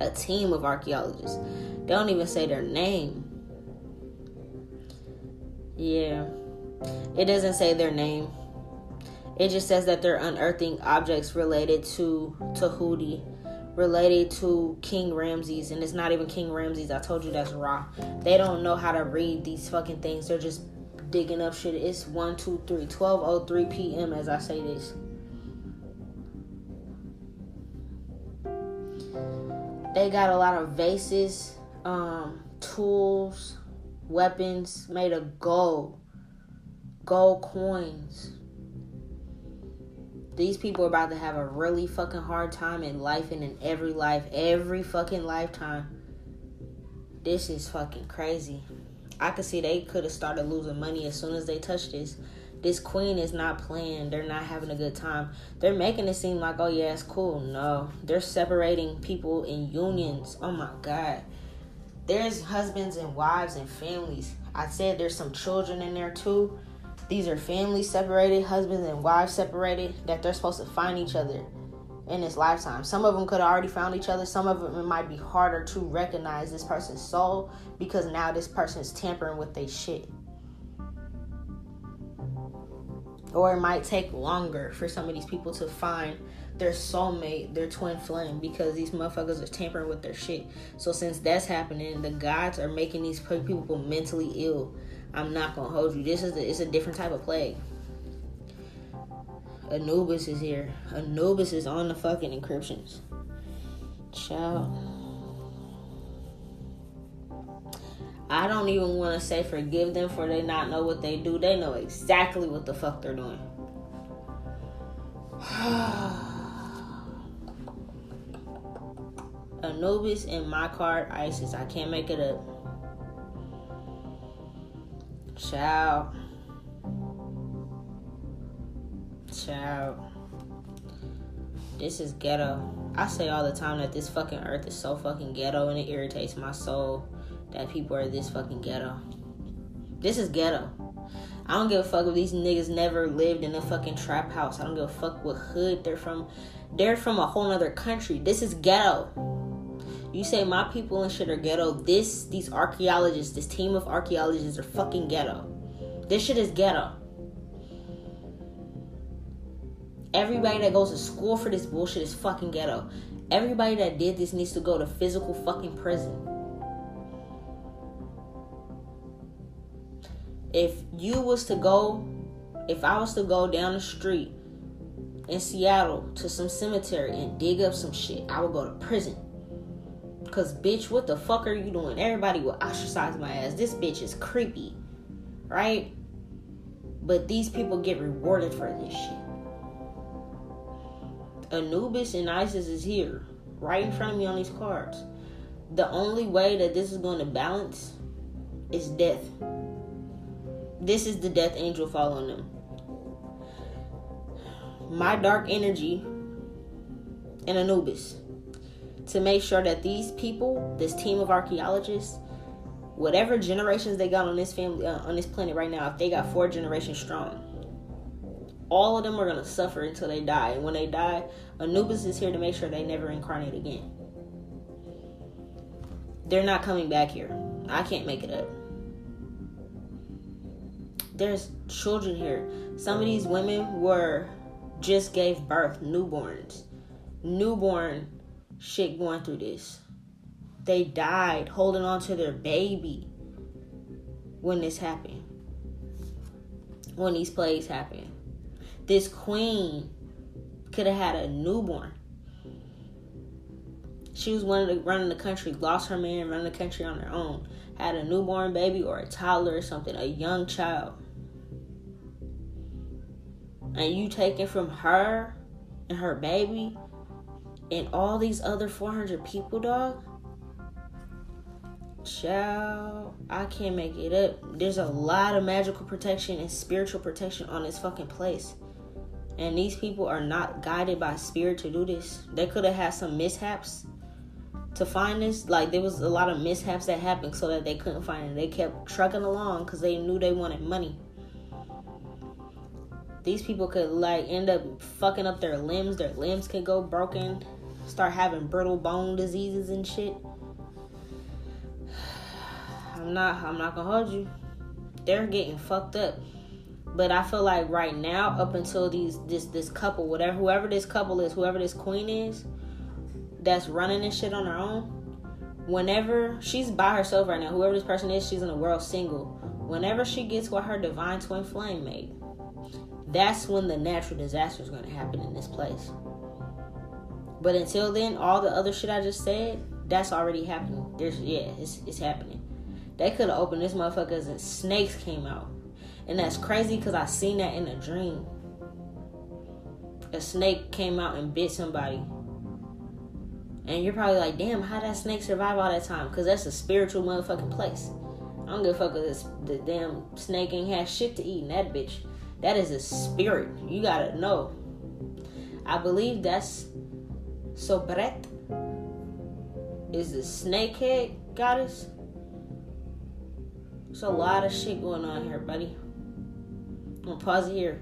A team of archaeologists. They don't even say their name. Yeah. It doesn't say their name. It just says that they're unearthing objects related to Tahuti, related to King Ramses, and it's not even King Ramses. I told you that's Ra. They don't know how to read these fucking things. They're just digging up shit. It's 1, 2, 3, 12 p.m. as I say this. They got a lot of vases, um, tools, weapons made of gold, gold coins. These people are about to have a really fucking hard time in life and in every life, every fucking lifetime. This is fucking crazy. I could see they could have started losing money as soon as they touched this. This queen is not playing. They're not having a good time. They're making it seem like, oh yeah, it's cool. No, they're separating people in unions. Oh my god. There's husbands and wives and families. I said there's some children in there too. These are families separated, husbands and wives separated, that they're supposed to find each other in this lifetime. Some of them could have already found each other. Some of them it might be harder to recognize this person's soul because now this person is tampering with their shit. Or it might take longer for some of these people to find their soulmate, their twin flame, because these motherfuckers are tampering with their shit. So since that's happening, the gods are making these people mentally ill. I'm not gonna hold you. This is a, it's a different type of plague. Anubis is here. Anubis is on the fucking encryptions. Child. I don't even want to say forgive them for they not know what they do. They know exactly what the fuck they're doing. Anubis in my card, Isis. I can't make it up. Ciao. Child. This is ghetto. I say all the time that this fucking earth is so fucking ghetto and it irritates my soul that people are this fucking ghetto. This is ghetto. I don't give a fuck if these niggas never lived in a fucking trap house. I don't give a fuck what hood they're from. They're from a whole other country. This is ghetto. You say my people and shit are ghetto. This, these archaeologists, this team of archaeologists are fucking ghetto. This shit is ghetto. Everybody that goes to school for this bullshit is fucking ghetto. Everybody that did this needs to go to physical fucking prison. If you was to go, if I was to go down the street in Seattle to some cemetery and dig up some shit, I would go to prison. Cause bitch, what the fuck are you doing? Everybody will ostracize my ass. This bitch is creepy. Right? But these people get rewarded for this shit. Anubis and Isis is here, right in front of me on these cards. The only way that this is going to balance is death. This is the death angel following them. My dark energy and Anubis to make sure that these people, this team of archaeologists, whatever generations they got on this family uh, on this planet right now, if they got four generations strong, all of them are gonna suffer until they die. And when they die, Anubis is here to make sure they never incarnate again. They're not coming back here. I can't make it up. There's children here. Some of these women were just gave birth, newborns. Newborn shit going through this. They died holding on to their baby when this happened. When these plagues happened. This queen could have had a newborn. She was one of the running the country, lost her man, running the country on her own. Had a newborn baby or a toddler or something, a young child. And you taking from her and her baby and all these other 400 people, dog. Child, I can't make it up. There's a lot of magical protection and spiritual protection on this fucking place. And these people are not guided by spirit to do this. They could have had some mishaps to find this. Like, there was a lot of mishaps that happened so that they couldn't find it. They kept trucking along because they knew they wanted money. These people could, like, end up fucking up their limbs. Their limbs could go broken start having brittle bone diseases and shit. I'm not I'm not gonna hold you. they're getting fucked up. But I feel like right now, up until these this this couple, whatever whoever this couple is, whoever this queen is, that's running this shit on her own. Whenever she's by herself right now, whoever this person is, she's in the world single. Whenever she gets with her divine twin flame mate, that's when the natural disaster is going to happen in this place. But until then, all the other shit I just said, that's already happening. There's yeah, it's it's happening. They could have opened this motherfuckers and snakes came out. And that's crazy because I seen that in a dream. A snake came out and bit somebody. And you're probably like, damn, how that snake survive all that time? Because that's a spiritual motherfucking place. I don't give a fuck if this the damn snake ain't had shit to eat in that bitch. That is a spirit. You gotta know. I believe that's Sobret is the snakehead goddess. There's a lot of shit going on here, buddy. I'm gonna pause here.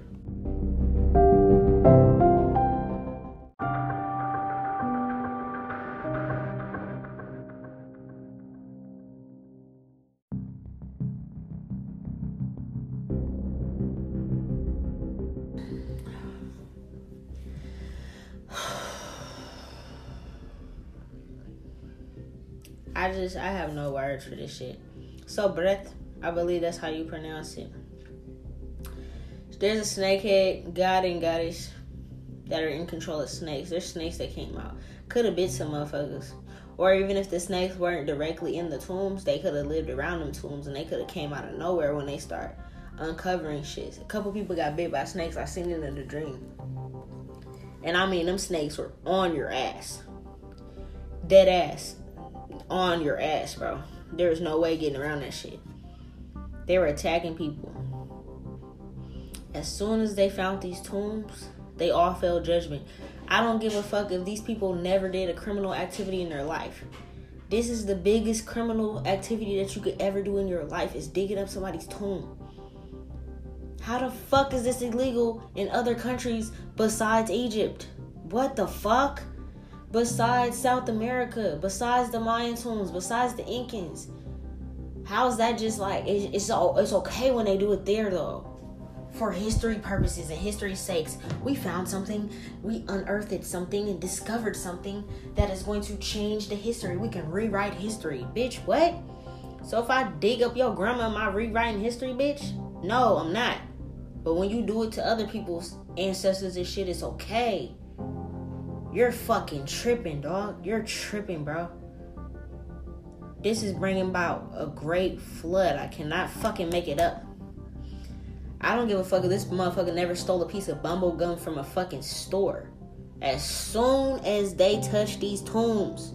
Just I have no words for this shit. So breath, I believe that's how you pronounce it. There's a snakehead god and goddess that are in control of snakes. There's snakes that came out. Could have bit some motherfuckers. Or even if the snakes weren't directly in the tombs, they could have lived around them tombs and they could have came out of nowhere when they start uncovering shit. A couple people got bit by snakes. I seen it in a dream. And I mean them snakes were on your ass. Dead ass on your ass, bro. There's no way getting around that shit. They were attacking people. As soon as they found these tombs, they all fell judgment. I don't give a fuck if these people never did a criminal activity in their life. This is the biggest criminal activity that you could ever do in your life is digging up somebody's tomb. How the fuck is this illegal in other countries besides Egypt? What the fuck? Besides South America, besides the Mayan tombs, besides the Incans? How's that just like it's it's, okay when they do it there though? For history purposes and history's sakes, we found something, we unearthed something and discovered something that is going to change the history. We can rewrite history, bitch. What? So if I dig up your grandma, am I rewriting history, bitch? No, I'm not. But when you do it to other people's ancestors and shit, it's okay. You're fucking tripping, dog. You're tripping, bro. This is bringing about a great flood. I cannot fucking make it up. I don't give a fuck if this motherfucker never stole a piece of bumble gum from a fucking store. As soon as they touch these tombs,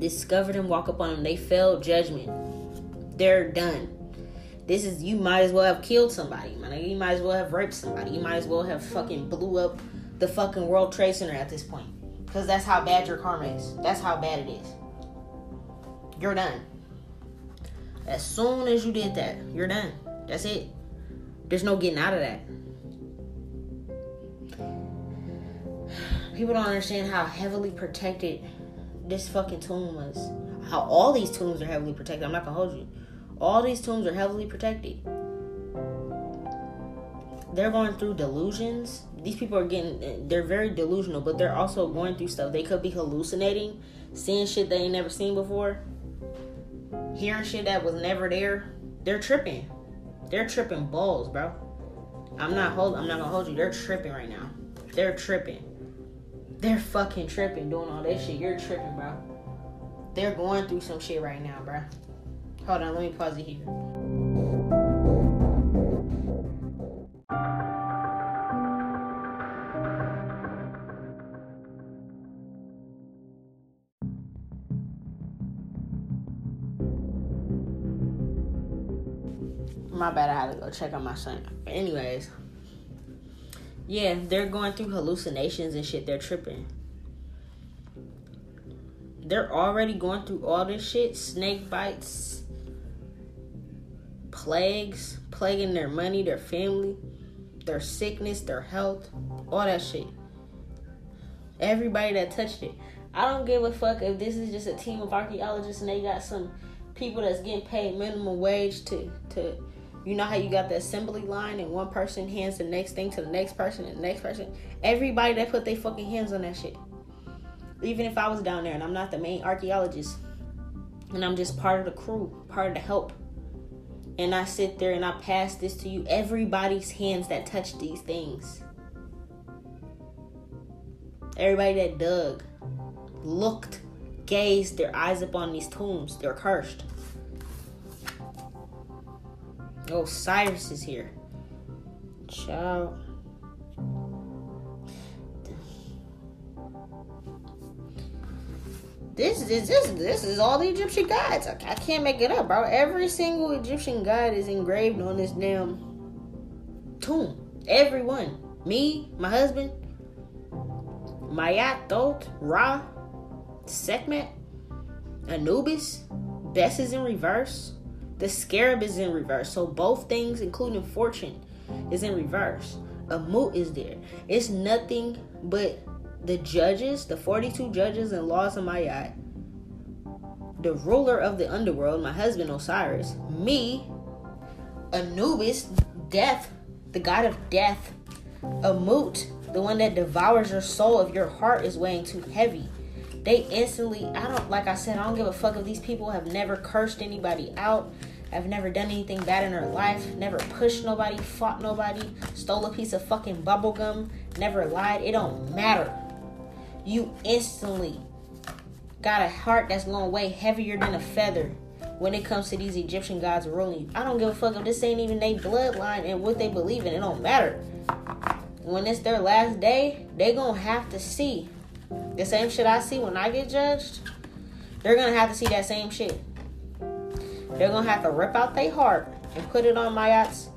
discovered and walk up on them, they failed judgment. They're done. This is you might as well have killed somebody, man. You might as well have raped somebody. You might as well have fucking blew up the fucking World Trade Center at this point. Because that's how bad your karma is. That's how bad it is. You're done. As soon as you did that, you're done. That's it. There's no getting out of that. People don't understand how heavily protected this fucking tomb was. How all these tombs are heavily protected. I'm not gonna hold you. All these tombs are heavily protected. They're going through delusions these people are getting they're very delusional, but they're also going through stuff. They could be hallucinating, seeing shit they ain't never seen before, hearing shit that was never there. They're tripping. They're tripping balls, bro. I'm not hold I'm not gonna hold you. They're tripping right now. They're tripping. They're fucking tripping doing all that shit. You're tripping, bro. They're going through some shit right now, bro. Hold on, let me pause it here. My bad. I had to go check on my son. But anyways, yeah, they're going through hallucinations and shit. They're tripping. They're already going through all this shit. Snake bites, plagues, plaguing their money, their family, their sickness, their health, all that shit. Everybody that touched it. I don't give a fuck if this is just a team of archaeologists and they got some people that's getting paid minimum wage to to you know how you got the assembly line and one person hands the next thing to the next person and the next person? Everybody that put their fucking hands on that shit. Even if i was down there and i'm not the main archaeologist and i'm just part of the crew part of the help and i sit there and i pass this to you everybody's hands that touch these things. Everybody that dug looked gazed their eyes upon these tombs they're cursed Oh, Osiris is here. Ciao. This is this this is all the Egyptian gods. I, I can't make it up, bro. Every single Egyptian god is engraved on this damn tomb. Everyone. Me, my husband, Mayat, Thoth, Ra, Sekhmet, Anubis, Bes is in reverse. The scarab is in reverse. So both things, including fortune, is in reverse. Amut is there. It's nothing but the judges, the 42 judges and laws of Mayat, the ruler of the underworld, my husband Osiris, me, Anubis, death, the god of death, a Amut, the one that devours your soul if your heart is weighing too heavy. They instantly, I don't, like I said, I don't give a fuck if these people have never cursed anybody out. I've never done anything bad in her life, never pushed nobody, fought nobody, stole a piece of fucking bubble gum, never lied. It don't matter. You instantly got a heart that's gonna weigh heavier than a feather when it comes to these Egyptian gods ruling. I don't give a fuck if this ain't even their bloodline and what they believe in. It don't matter. When it's their last day, they gonna have to see the same shit I see when I get judged. They're gonna have to see that same shit. They're gonna have to rip out their heart and put it on Mayat's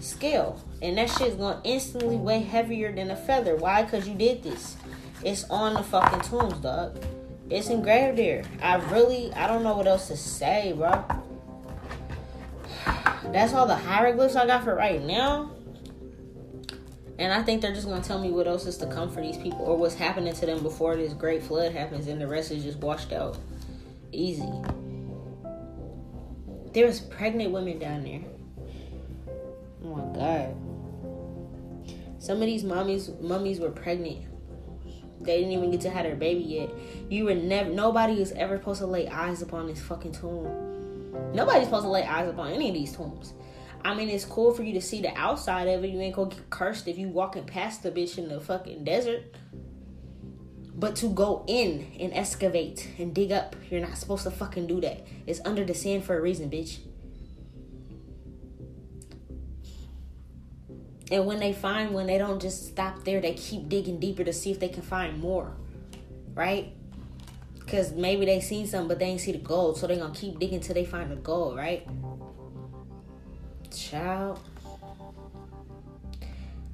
scale. And that shit's gonna instantly weigh heavier than a feather. Why? Because you did this. It's on the fucking tombs, dog. It's engraved there. I really, I don't know what else to say, bro. That's all the hieroglyphs I got for right now. And I think they're just gonna tell me what else is to come for these people or what's happening to them before this great flood happens and the rest is just washed out. Easy. There was pregnant women down there. Oh my god. Some of these mommies mummies were pregnant. They didn't even get to have their baby yet. You were never nobody was ever supposed to lay eyes upon this fucking tomb. Nobody's supposed to lay eyes upon any of these tombs. I mean, it's cool for you to see the outside of it. You ain't gonna get cursed if you walking past the bitch in the fucking desert. But to go in and excavate and dig up, you're not supposed to fucking do that. It's under the sand for a reason, bitch. And when they find one, they don't just stop there. They keep digging deeper to see if they can find more. Right? Because maybe they seen something, but they ain't see the gold. So they going to keep digging till they find the gold, right? Child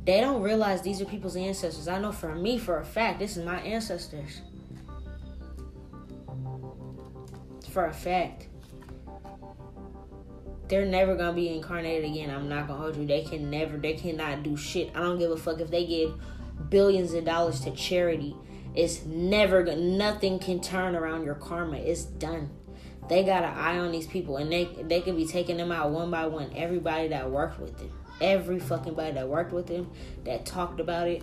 they don't realize these are people's ancestors. I know for me, for a fact, this is my ancestors. For a fact. They're never gonna be incarnated again. I'm not gonna hold you. They can never, they cannot do shit. I don't give a fuck if they give billions of dollars to charity. It's never gonna, nothing can turn around your karma. It's done. They got an eye on these people and they they could be taking them out one by one. Everybody that worked with them every fucking body that worked with him, that talked about it,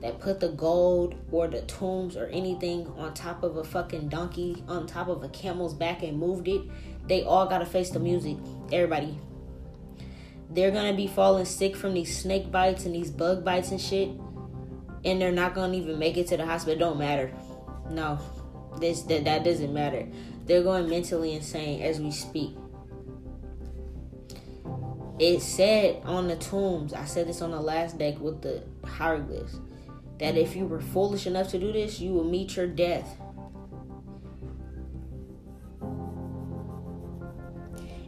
that put the gold or the tombs or anything on top of a fucking donkey, on top of a camel's back and moved it, they all gotta face the music. Everybody. They're gonna be falling sick from these snake bites and these bug bites and shit. And they're not gonna even make it to the hospital. It don't matter. No. This that, that doesn't matter. They're going mentally insane as we speak it said on the tombs, I said this on the last deck with the hieroglyphs, that if you were foolish enough to do this, you will meet your death.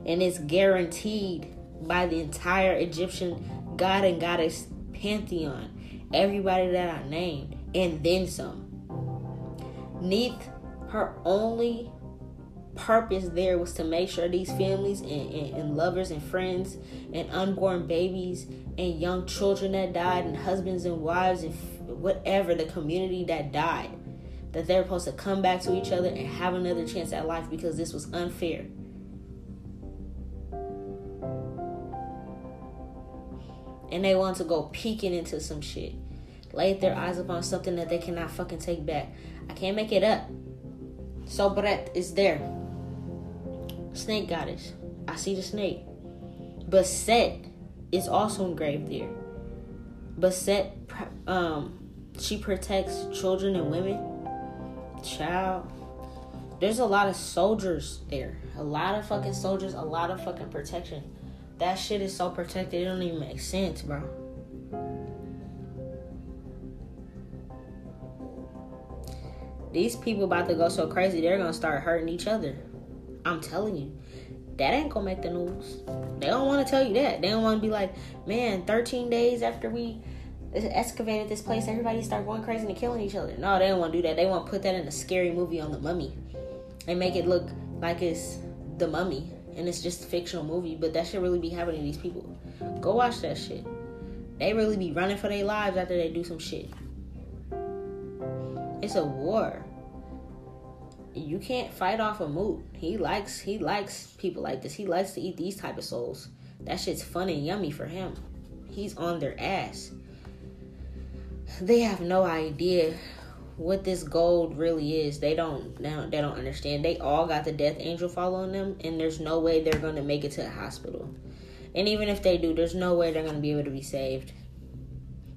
And it's guaranteed by the entire Egyptian god and goddess pantheon. Everybody that I named, and then some. Neith, her only purpose there was to make sure these families and, and, and, lovers and friends and unborn babies and young children that died and husbands and wives and whatever the community that died that they're supposed to come back to each other and have another chance at life because this was unfair. And they want to go peeking into some shit. Laid their eyes upon something that they cannot fucking take back. I can't make it up. So breath is there. Snake goddess. I see the snake. Bastet is also engraved there. Bastet, um, she protects children and women. Child. There's a lot of soldiers there. A lot of fucking soldiers, a lot of fucking protection. That shit is so protected, it don't even make sense, bro. These people about to go so crazy, they're gonna start hurting each other. I'm telling you, that ain't gonna make the news. They don't want to tell you that. They don't want to be like, man, 13 days after we excavated this place, everybody start going crazy and killing each other. No, they don't want to do that. They want to put that in a scary movie on the mummy and make it look like it's the mummy and it's just a fictional movie, but that should really be happening to these people. Go watch that shit. They really be running for their lives after they do some shit. It's a war. You can't fight off a moot. He likes he likes people like this. He likes to eat these type of souls. That shit's fun and yummy for him. He's on their ass. They have no idea what this gold really is. They don't they don't, they don't understand. They all got the death angel following them and there's no way they're going to make it to the hospital. And even if they do, there's no way they're going to be able to be saved.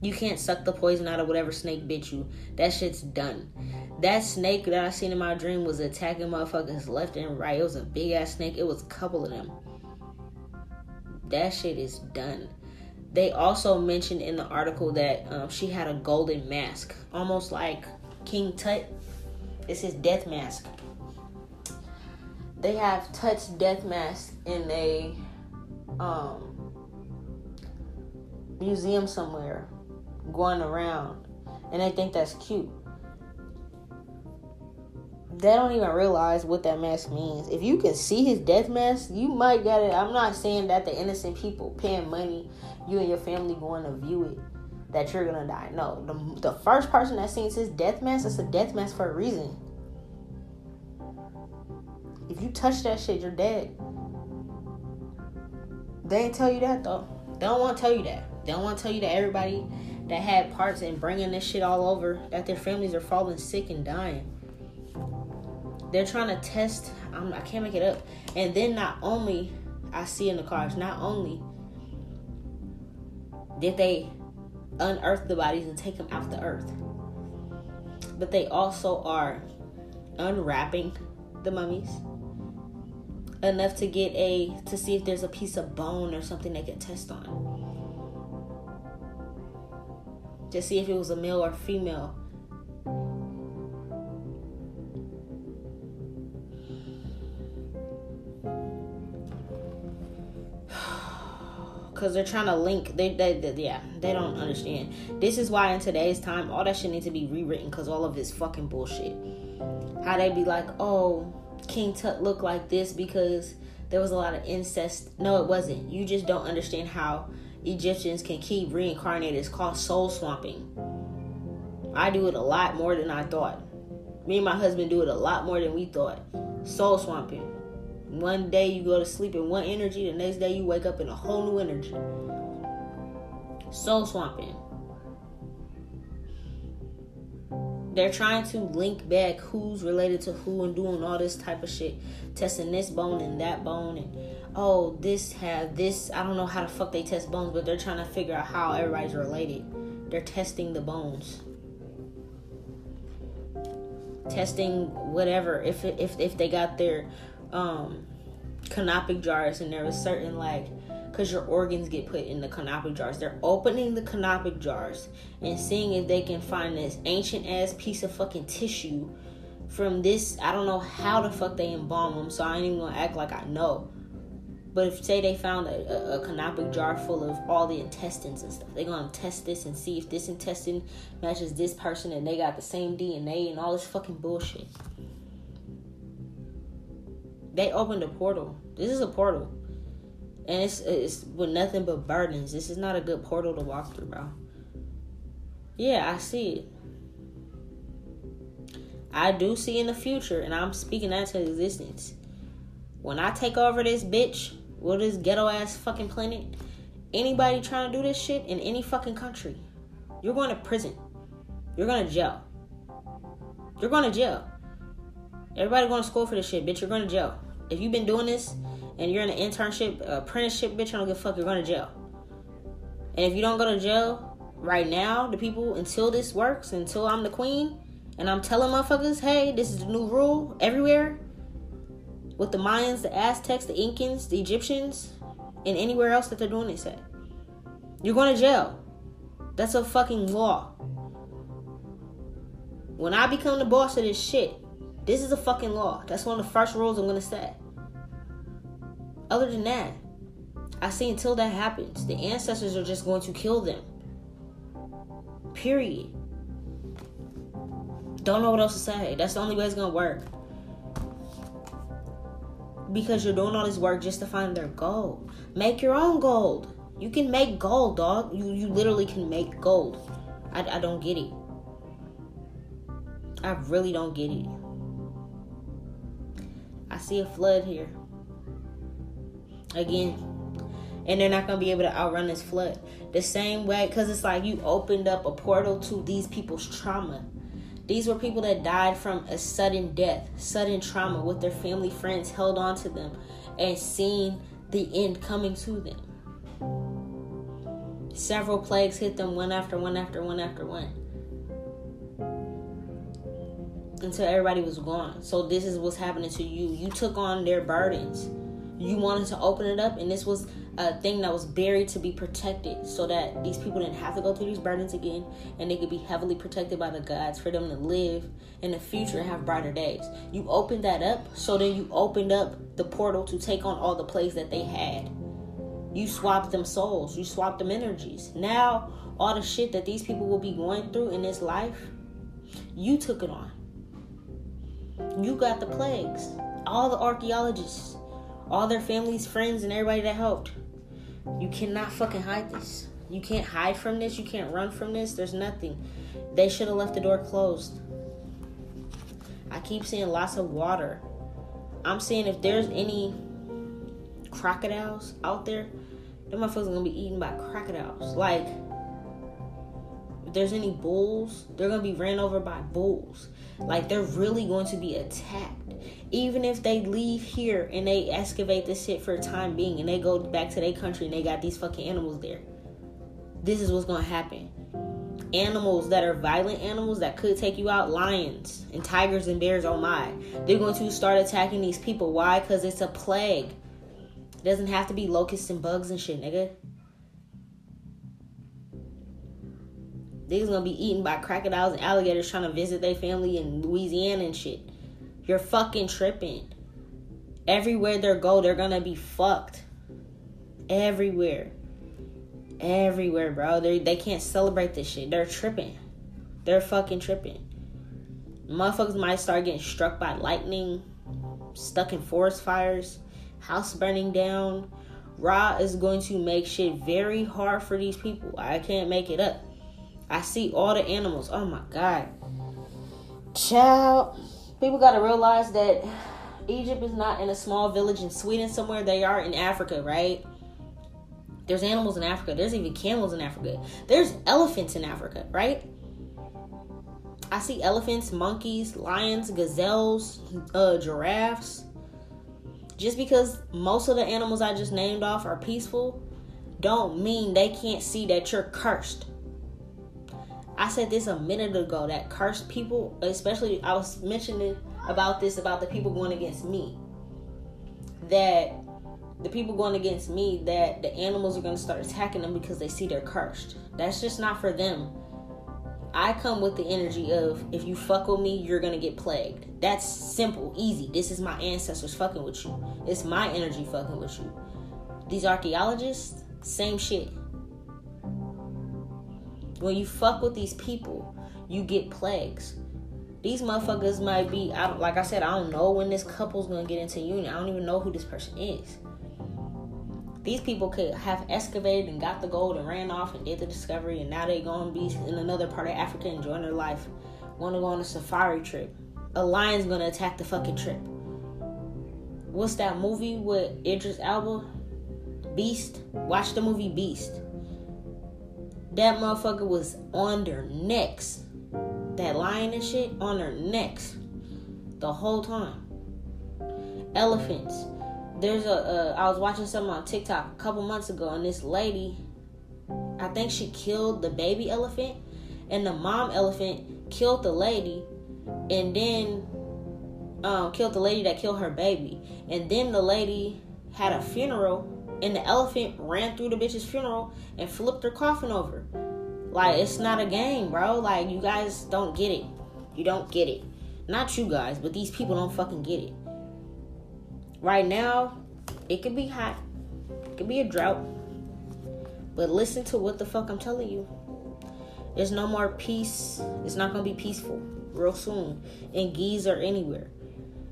You can't suck the poison out of whatever snake bit you. That shit's done. That snake that I seen in my dream was attacking motherfuckers left and right. It was a big ass snake. It was a couple of them. That shit is done. They also mentioned in the article that um, she had a golden mask, almost like King Tut. It's his death mask. They have Tut's death mask in a um, museum somewhere going around and they think that's cute. They don't even realize what that mask means. If you can see his death mask, you might get it. I'm not saying that the innocent people paying money, you and your family going to view it, that you're gonna die. No, the, the first person that sees his death mask, it's a death mask for a reason. If you touch that shit, you're dead. They ain't tell you that though. They don't want to tell you that. They don't want to tell you that everybody that had parts in bringing this shit all over, that their families are falling sick and dying. They're trying to test. I'm, I can not make it up. And then not only I see in the cars, not only did they unearth the bodies and take them out the earth, but they also are unwrapping the mummies enough to get a to see if there's a piece of bone or something they can test on to see if it was a male or female. Cause they're trying to link. They, they, they, yeah, they don't understand. This is why in today's time, all that shit needs to be rewritten. Cause all of this fucking bullshit. How they be like, oh, King Tut looked like this because there was a lot of incest. No, it wasn't. You just don't understand how Egyptians can keep reincarnated. It's called soul swapping. I do it a lot more than I thought. Me and my husband do it a lot more than we thought. Soul swapping. One day you go to sleep in one energy, the next day you wake up in a whole new energy. Soul swapping. They're trying to link back who's related to who and doing all this type of shit, testing this bone and that bone and oh, this have this. I don't know how the fuck they test bones, but they're trying to figure out how everybody's related. They're testing the bones, testing whatever. If if if they got their um canopic jars and there was certain like because your organs get put in the canopic jars. They're opening the canopic jars and seeing if they can find this ancient ass piece of fucking tissue from this. I don't know how the fuck they embalm them, so I ain't even gonna act like I know. But if say they found a, a, a canopic jar full of all the intestines and stuff, they're gonna test this and see if this intestine matches this person and they got the same DNA and all this fucking bullshit. They opened a portal. This is a portal. And it's it's with nothing but burdens. This is not a good portal to walk through, bro. Yeah, I see it. I do see in the future, and I'm speaking that to existence. When I take over this bitch, what is ghetto ass fucking planet? anybody trying to do this shit in any fucking country, you're going to prison. You're going to jail. You're going to jail. Everybody going to school for this shit, bitch. You're going to jail. If you've been doing this and you're in an internship, uh, apprenticeship, bitch, I don't give a fuck. You're going to jail. And if you don't go to jail right now, the people, until this works, until I'm the queen, and I'm telling motherfuckers, hey, this is the new rule everywhere, with the Mayans, the Aztecs, the Incans, the Egyptians, and anywhere else that they're doing this at. You're going to jail. That's a fucking law. When I become the boss of this shit, this is a fucking law. That's one of the first rules I'm going to set. Other than that, I say until that happens, the ancestors are just going to kill them. Period. Don't know what else to say. That's the only way it's to work because you're doing all this work just to find their gold. Make your own gold. You can make gold, dog. You you literally can make gold. I, I don't get it. I really don't get it. I see a flood here. Again. And they're not going to be able to outrun this flood. The same way, because it's like you opened up a portal to these people's trauma. These were people that died from a sudden death, sudden trauma, with their family friends held on to them and seen the end coming to them. Several plagues hit them one after one after one after one. Until everybody was gone. So, this is what's happening to you. You took on their burdens. You wanted to open it up, and this was a thing that was buried to be protected so that these people didn't have to go through these burdens again and they could be heavily protected by the gods for them to live in the future and have brighter days. You opened that up, so then you opened up the portal to take on all the plays that they had. You swapped them souls, you swapped them energies. Now, all the shit that these people will be going through in this life, you took it on. You got the plagues. All the archaeologists, all their families, friends, and everybody that helped you cannot fucking hide this. You can't hide from this. You can't run from this. There's nothing. They should have left the door closed. I keep seeing lots of water. I'm saying if there's any crocodiles out there, them motherfuckers gonna be eaten by crocodiles. Like, if there's any bulls, they're gonna be ran over by bulls. Like, they're really going to be attacked even if they leave here and they excavate this shit for a time being and they go back to their country and they got these fucking animals there, this is what's gonna happen. Animals that are violent animals that could take you out, lions and tigers and bears, oh my, they're going to start attacking these people. Why? Because it's a plague. It doesn't have to be locusts and bugs and shit, nigga. They's gonna be eaten by crocodiles and alligators trying to visit their family in Louisiana and shit. You're fucking tripping. Everywhere they go, they're gonna be fucked. Everywhere. Everywhere, bro. They they can't celebrate this shit. They're tripping. They're fucking tripping. Motherfuckers might start getting struck by lightning, stuck in forest fires, house burning down. Ra is going to make shit very hard for these people. I can't make it up. I see all the animals. Oh my god. Child people got to realize that Egypt is not in a small village in Sweden somewhere. They are in Africa, right? There's animals in Africa. There's even camels in Africa. There's elephants in Africa, right? I see elephants, monkeys, lions, gazelles, uh, giraffes. Just because most of the animals I just named off are peaceful, don't mean they can't see that you're cursed. I said this a minute ago that cursed people, especially I was mentioning about this about the people going against me. That the people going against me, that the animals are going to start attacking them because they see they're cursed. That's just not for them. I come with the energy of if you fuck with me, you're gonna get plagued. That's simple, easy. This is my ancestors fucking with you. It's my energy fucking with you. These archaeologists, same shit. When you fuck with these people, you get plagues. These motherfuckers might be, I like I said, I don't know when this couple's gonna get into union. I don't even know who this person is. These people could have excavated and got the gold and ran off and did the discovery, and now they're gonna be in another part of Africa enjoying their life. Wanna go on a safari trip. A lion's gonna attack the fucking trip. What's that movie with Idris Elba? Beast. Watch the movie Beast. That motherfucker was on their necks. That lion and shit on their necks the whole time. Elephants. There's a. Uh, I was watching something on TikTok a couple months ago, and this lady, I think she killed the baby elephant, and the mom elephant killed the lady, and then um, killed the lady that killed her baby, and then the lady had a funeral, and the elephant ran through the bitch's funeral and flipped her coffin over. Like it's not a game, bro. Like you guys don't get it. You don't get it. Not you guys, but these people don't fucking get it. Right now, it could be hot. It could be a drought. But listen to what the fuck I'm telling you. There's no more peace. It's not gonna be peaceful real soon in Giza or anywhere.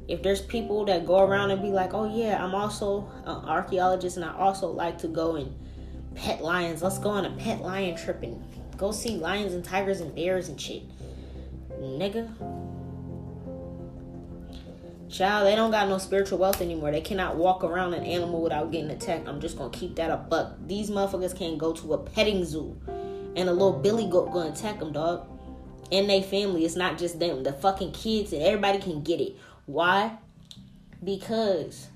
If there's people that go around and be like, "Oh yeah, I'm also an archaeologist and I also like to go and pet lions. Let's go on a pet lion trip and go see lions and tigers and bears and shit." Nigga, Child, they don't got no spiritual wealth anymore. They cannot walk around an animal without getting attacked. I'm just gonna keep that a buck. These motherfuckers can't go to a petting zoo and a little billy goat gonna attack them, dog. And they family. It's not just them. The fucking kids and everybody can get it. Why? Because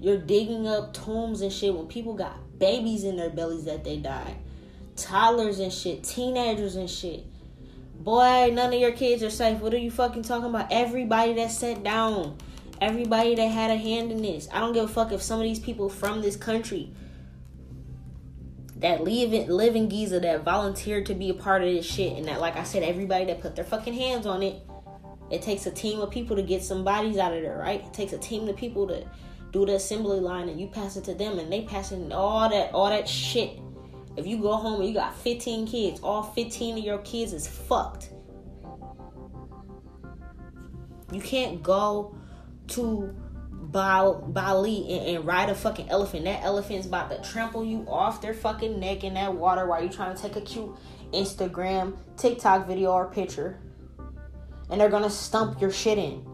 you're digging up tombs and shit when people got babies in their bellies that they died. Toddlers and shit, teenagers and shit. Boy, none of your kids are safe. What are you fucking talking about? Everybody that sat down everybody that had a hand in this. I don't give a fuck if some of these people from this country that live in, live in Giza that volunteered to be a part of this shit and that like I said everybody that put their fucking hands on it it takes a team of people to get some bodies out of there right it takes a team of people to do the assembly line and you pass it to them and they pass passing all that all that shit if you go home and you got 15 kids all 15 of your kids is fucked you can't go to Bali and, and, ride a fucking elephant. That elephant's about to trample you off their fucking neck in that water while you're trying to take a cute Instagram, TikTok video or picture. And they're gonna stump your shit in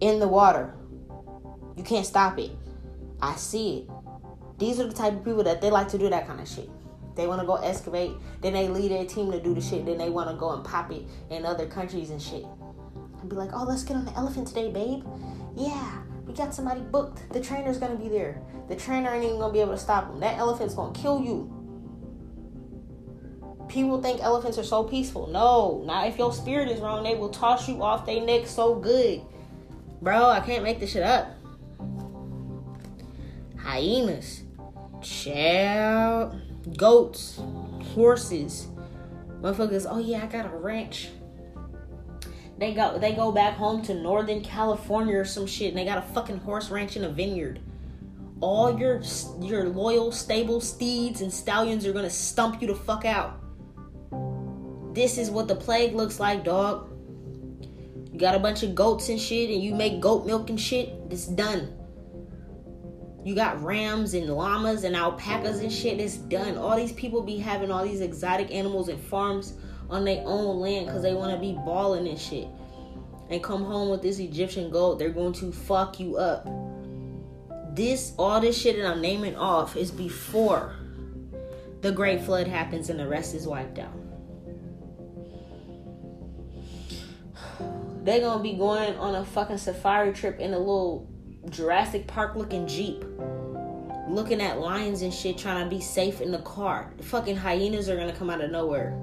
in the water. You can't stop it. I see it. These are the type of people that they like to do that kind of shit. They want to go excavate, then they lead their team to do the shit, then they want to go and pop it in other countries and shit. And be like, oh, let's get on the elephant today, babe yeah, we got somebody booked. The trainer's gonna be there. The trainer ain't even gonna be able to stop him. That elephant's gonna kill you. People think elephants are so peaceful. No, not if your spirit is wrong. They will toss you off their neck so good. Bro, I can't make this shit up. Hyenas. Child. Goats. Horses. Motherfuckers, oh yeah, I got a ranch they go they go back home to Northern California or some shit and they got a fucking horse ranch in a vineyard. All your your loyal stable steeds and stallions are gonna stump you the fuck out. This is what the plague looks like, dog. You got a bunch of goats and shit, and you make goat milk and shit. It's done. You got rams and llamas and alpacas and shit. It's done. All these people be having all these exotic animals and farms on their own land because they want to be balling and shit and come home with this Egyptian gold, they're going to fuck you up. This, all this shit that I'm naming off is before the Great Flood happens and the rest is wiped out. They're gonna be going on a fucking safari trip in a little Jurassic Park looking Jeep. Looking at lions and shit, trying to be safe in the car. The fucking hyenas are gonna come out of nowhere.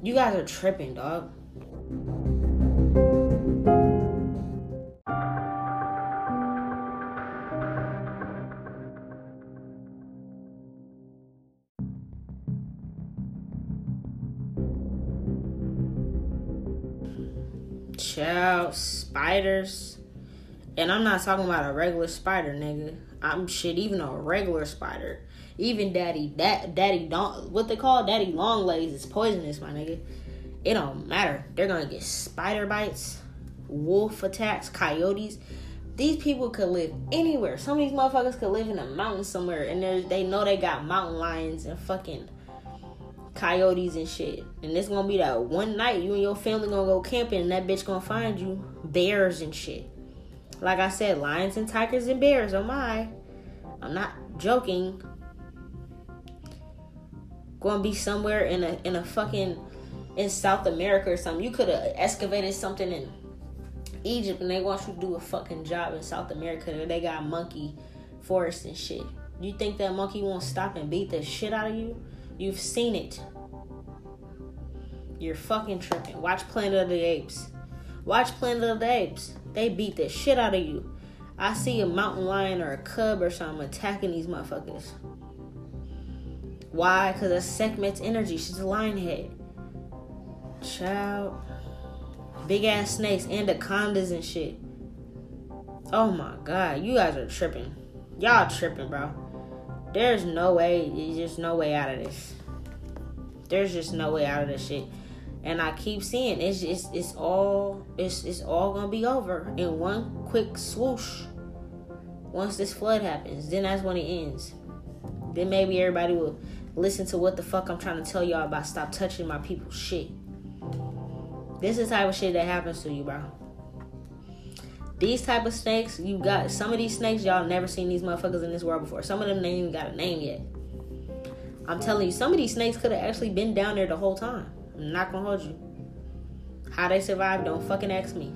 You guys are tripping, dog. Child, spiders. And I'm not talking about a regular spider, nigga. I'm shit, even a regular spider even daddy, that daddy don't what they call daddy long legs is poisonous, my nigga. It don't matter. They're gonna get spider bites, wolf attacks, coyotes. These people could live anywhere. Some of these motherfuckers could live in a mountain somewhere, and they know they got mountain lions and fucking coyotes and shit. And it's gonna be that one night you and your family gonna go camping, and that bitch gonna find you bears and shit. Like I said, lions and tigers and bears. Oh my. I'm not joking. To be somewhere in a in a fucking in South America or something. You could have excavated something in Egypt and they want you to do a fucking job in South America. They got monkey forest and shit. You think that monkey won't stop and beat the shit out of you? You've seen it. You're fucking tripping. Watch Planet of the Apes. Watch Planet of the Apes. They beat the shit out of you. I see a mountain lion or a cub or something attacking these motherfuckers. Why? Because that's Sekhmet's energy. She's a lion head. Child. Big ass snakes, anacondas and shit. Oh my god, you guys are tripping. Y'all tripping, bro. There's no way, there's just no way out of this. There's just no way out of this shit. And I keep seeing it's just it's all it's it's all gonna be over in one quick swoosh. Once this flood happens, then that's when it ends. Then maybe everybody will listen to what the fuck I'm trying to tell y'all about. Stop touching my people's shit. This is the type of shit that happens to you, bro. These type of snakes, you got mm. some of these snakes, y'all never seen these motherfuckers in this world before. Some of them ain't even got a name yet. I'm telling you, some of these snakes could have actually been down there the whole time. I'm not gonna hold you. How they survived, don't fucking ask me.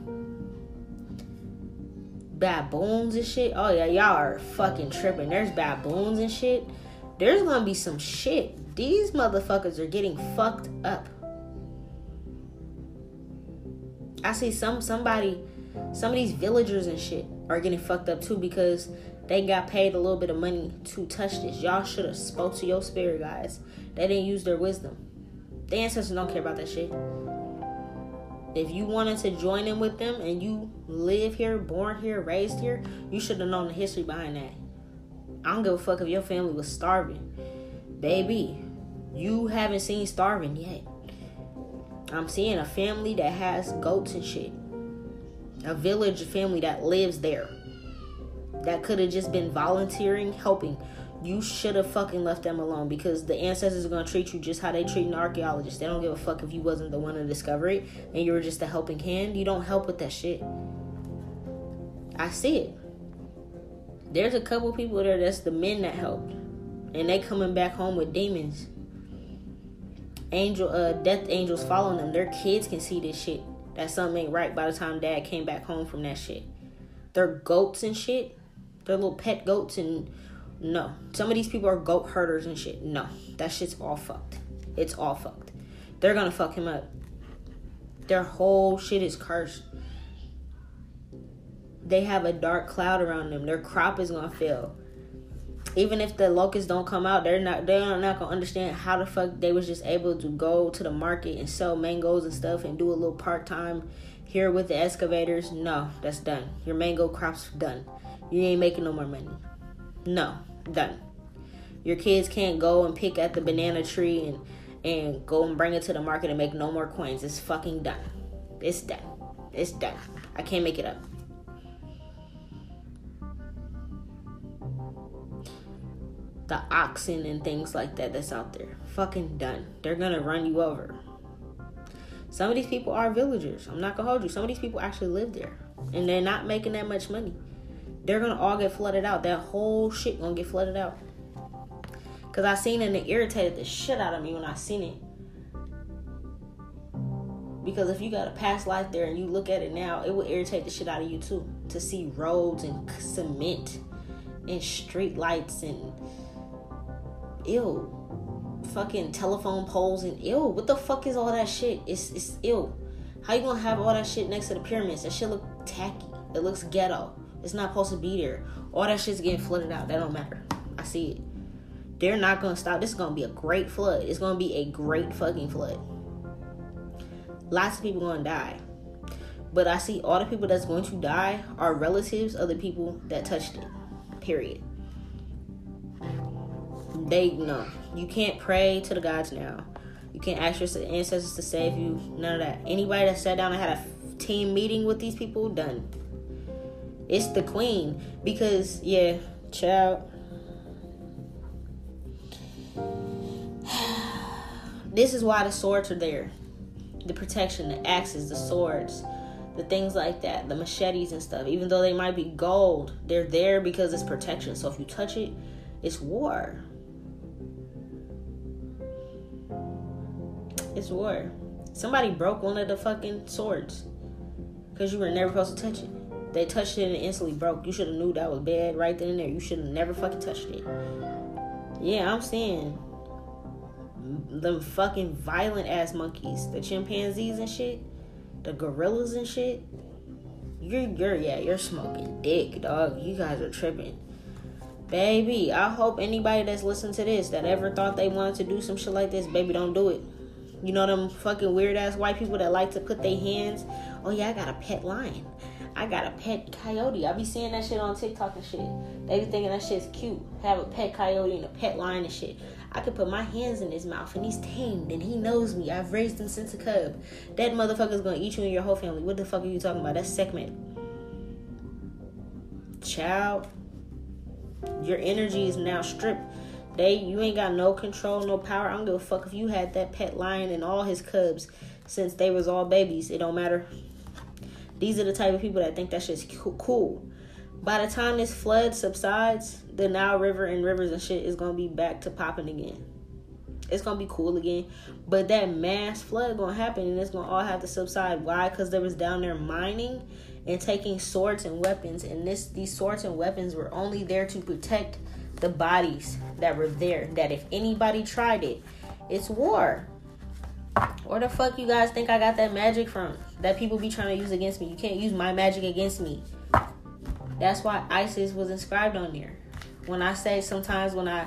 Baboons and shit. Oh yeah, y'all are fucking tripping. There's baboons and shit. There's gonna be some shit. These motherfuckers are getting fucked up. I see some somebody, some of these villagers and shit are getting fucked up too because they got paid a little bit of money to touch this. Y'all should have spoke to your spirit guys. They didn't use their wisdom. The ancestors don't care about that shit. If you wanted to join in with them and you live here, born here, raised here, you should have known the history behind that. I don't give a fuck if your family was starving. Baby, you haven't seen starving yet. I'm seeing a family that has goats and shit. A village family that lives there. That could have just been volunteering, helping you should have fucking left them alone because the ancestors are gonna treat you just how they treat an archaeologist. They don't give a fuck if you wasn't the one to discover it and you were just a helping hand. You don't help with that shit. I see it. There's a couple people there that's the men that helped, and they coming back home with demons. Angel, uh, death angels following them. Their kids can see this shit. That something ain't right by the time dad came back home from that shit. They're goats and shit. They're little pet goats and no. Some of these people are goat herders and shit. No. That shit's all fucked. It's all fucked. They're gonna fuck him up. Their whole shit is cursed. They have a dark cloud around them. Their crop is gonna fail. Even if the locusts don't come out, they're not they're not gonna understand how the fuck they was just able to go to the market and sell mangoes and stuff and do a little part time here with the excavators. No, that's done. Your mango crop's done. You ain't making no more money. No, done. Your kids can't go and pick at the banana tree and and go and bring it to the market and make no more coins. It's fucking done. It's done. It's done. I can't make it up. The oxen and things like that that's out there. Fucking done. They're gonna run you over. Some of these people are villagers. I'm not gonna hold you. Some of these people actually live there. And they're not making that much money they're gonna all get flooded out. That whole shit gonna get flooded out. Cause I seen it and it irritated the shit out of me when I seen it. Because if you got a past life there and you look at it now, it will irritate the shit out of you too. To see roads and cement and street lights and ill fucking telephone poles and ill. What the fuck is all that shit? It's it's ill. How you gonna have all that shit next to the pyramids? That shit look tacky. It looks ghetto. It's not supposed to be there. All that shit's getting flooded out. That don't matter. I see it. They're not gonna stop. This is gonna be a great flood. It's gonna be a great fucking flood. Lots of people gonna die. But I see all the people that's going to die are relatives of the people that touched it. Period. They no. You can't pray to the gods now. You can't ask your ancestors to save you. None of that. Anybody that sat down and had a team meeting with these people, done. It's the queen because yeah, child. This is why the swords are there. The protection, the axes, the swords, the things like that, the machetes and stuff, even though they might be gold, they're there because it's protection. So if you touch it, it's war. It's war. Somebody broke one of the fucking swords because you were never supposed to touch it. They touched it and it instantly broke. You should have knew that was bad right then and there. You should have never fucking touched it. Yeah, I'm saying the fucking violent ass monkeys, the chimpanzees and shit, the gorillas and shit. You're you're yeah, you're smoking dick, dog. You guys are tripping. Baby, I hope anybody that's listening to this that ever thought they wanted to do some shit like this, baby, don't do it. You know them fucking weird ass white people that like to put their hands. Oh yeah, I got a pet lion. I got a pet coyote. I be seeing that shit on TikTok and shit. They be thinking that shit's cute. Have a pet coyote and a pet lion and shit. I could put my hands in his mouth and he's tamed and he knows me. I've raised him since a cub. That motherfucker's gonna eat you and your whole family. What the fuck are you talking about? That's Sekhmet. Child, your energy is now stripped. They you ain't got no control, no power. I don't give a fuck if you had that pet lion and all his cubs since they was all babies. It don't matter. These are the type of people that think that shit's cool. By the time this flood subsides, the Nile River and rivers and shit is gonna be back to popping again. It's gonna be cool again, but that mass flood gonna happen and it's gonna all have to subside. Why? Because there was down there mining and taking swords and weapons, and this these swords and weapons were only there to protect the bodies that were there. That if anybody tried it, it's war. Where the fuck you guys think I got that magic from? That people be trying to use against me. You can't use my magic against me. That's why Isis was inscribed on there. When I say sometimes when I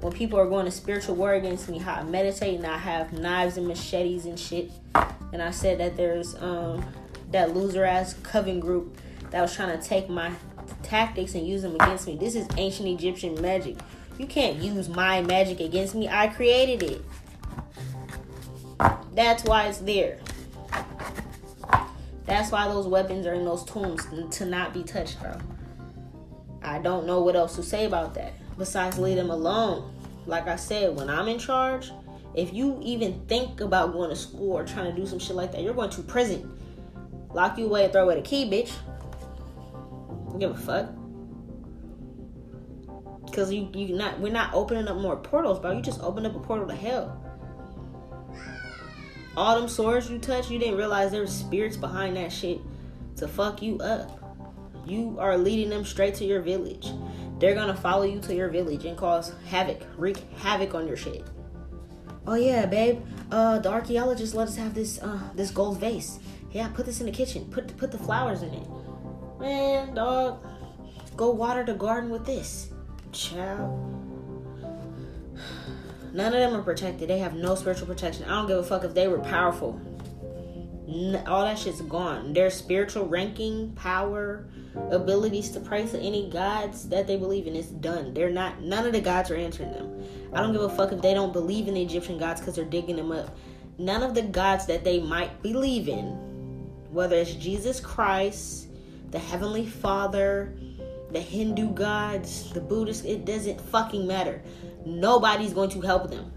when people are going to spiritual war against me, how I meditate and I have knives and machetes and shit. And I said that there's um that loser ass coven group that was trying to take my tactics and use them against me. This is ancient Egyptian magic. You can't use my magic against me. I created it. That's why it's there. That's why those weapons are in those tombs to not be touched, bro. I don't know what else to say about that besides leave them alone. Like I said, when I'm in charge, if you even think about going to school or trying to do some shit like that, you're going to prison. Lock you away and throw away the key, bitch. Don't give a fuck. Cause you you not we're not opening up more portals, bro. You just opened up a portal to hell. All them swords you touch, you didn't realize there were spirits behind that shit to fuck you up. You are leading them straight to your village. They're gonna follow you to your village and cause havoc, wreak havoc on your shit. Oh yeah, babe. Uh, the archaeologist let us have this uh this gold vase. Yeah, put this in the kitchen. Put put the flowers in it. Man, dog, go water the garden with this. Child. None of them are protected. They have no spiritual protection. I don't give a fuck if they were powerful. All that shit's gone. Their spiritual ranking, power, abilities to pray to any gods that they believe in is done. They're not. None of the gods are answering them. I don't give a fuck if they don't believe in the Egyptian gods because they're digging them up. None of the gods that they might believe in, whether it's Jesus Christ, the Heavenly Father, the Hindu gods, the Buddhist, it doesn't fucking matter. Nobody's going to help them.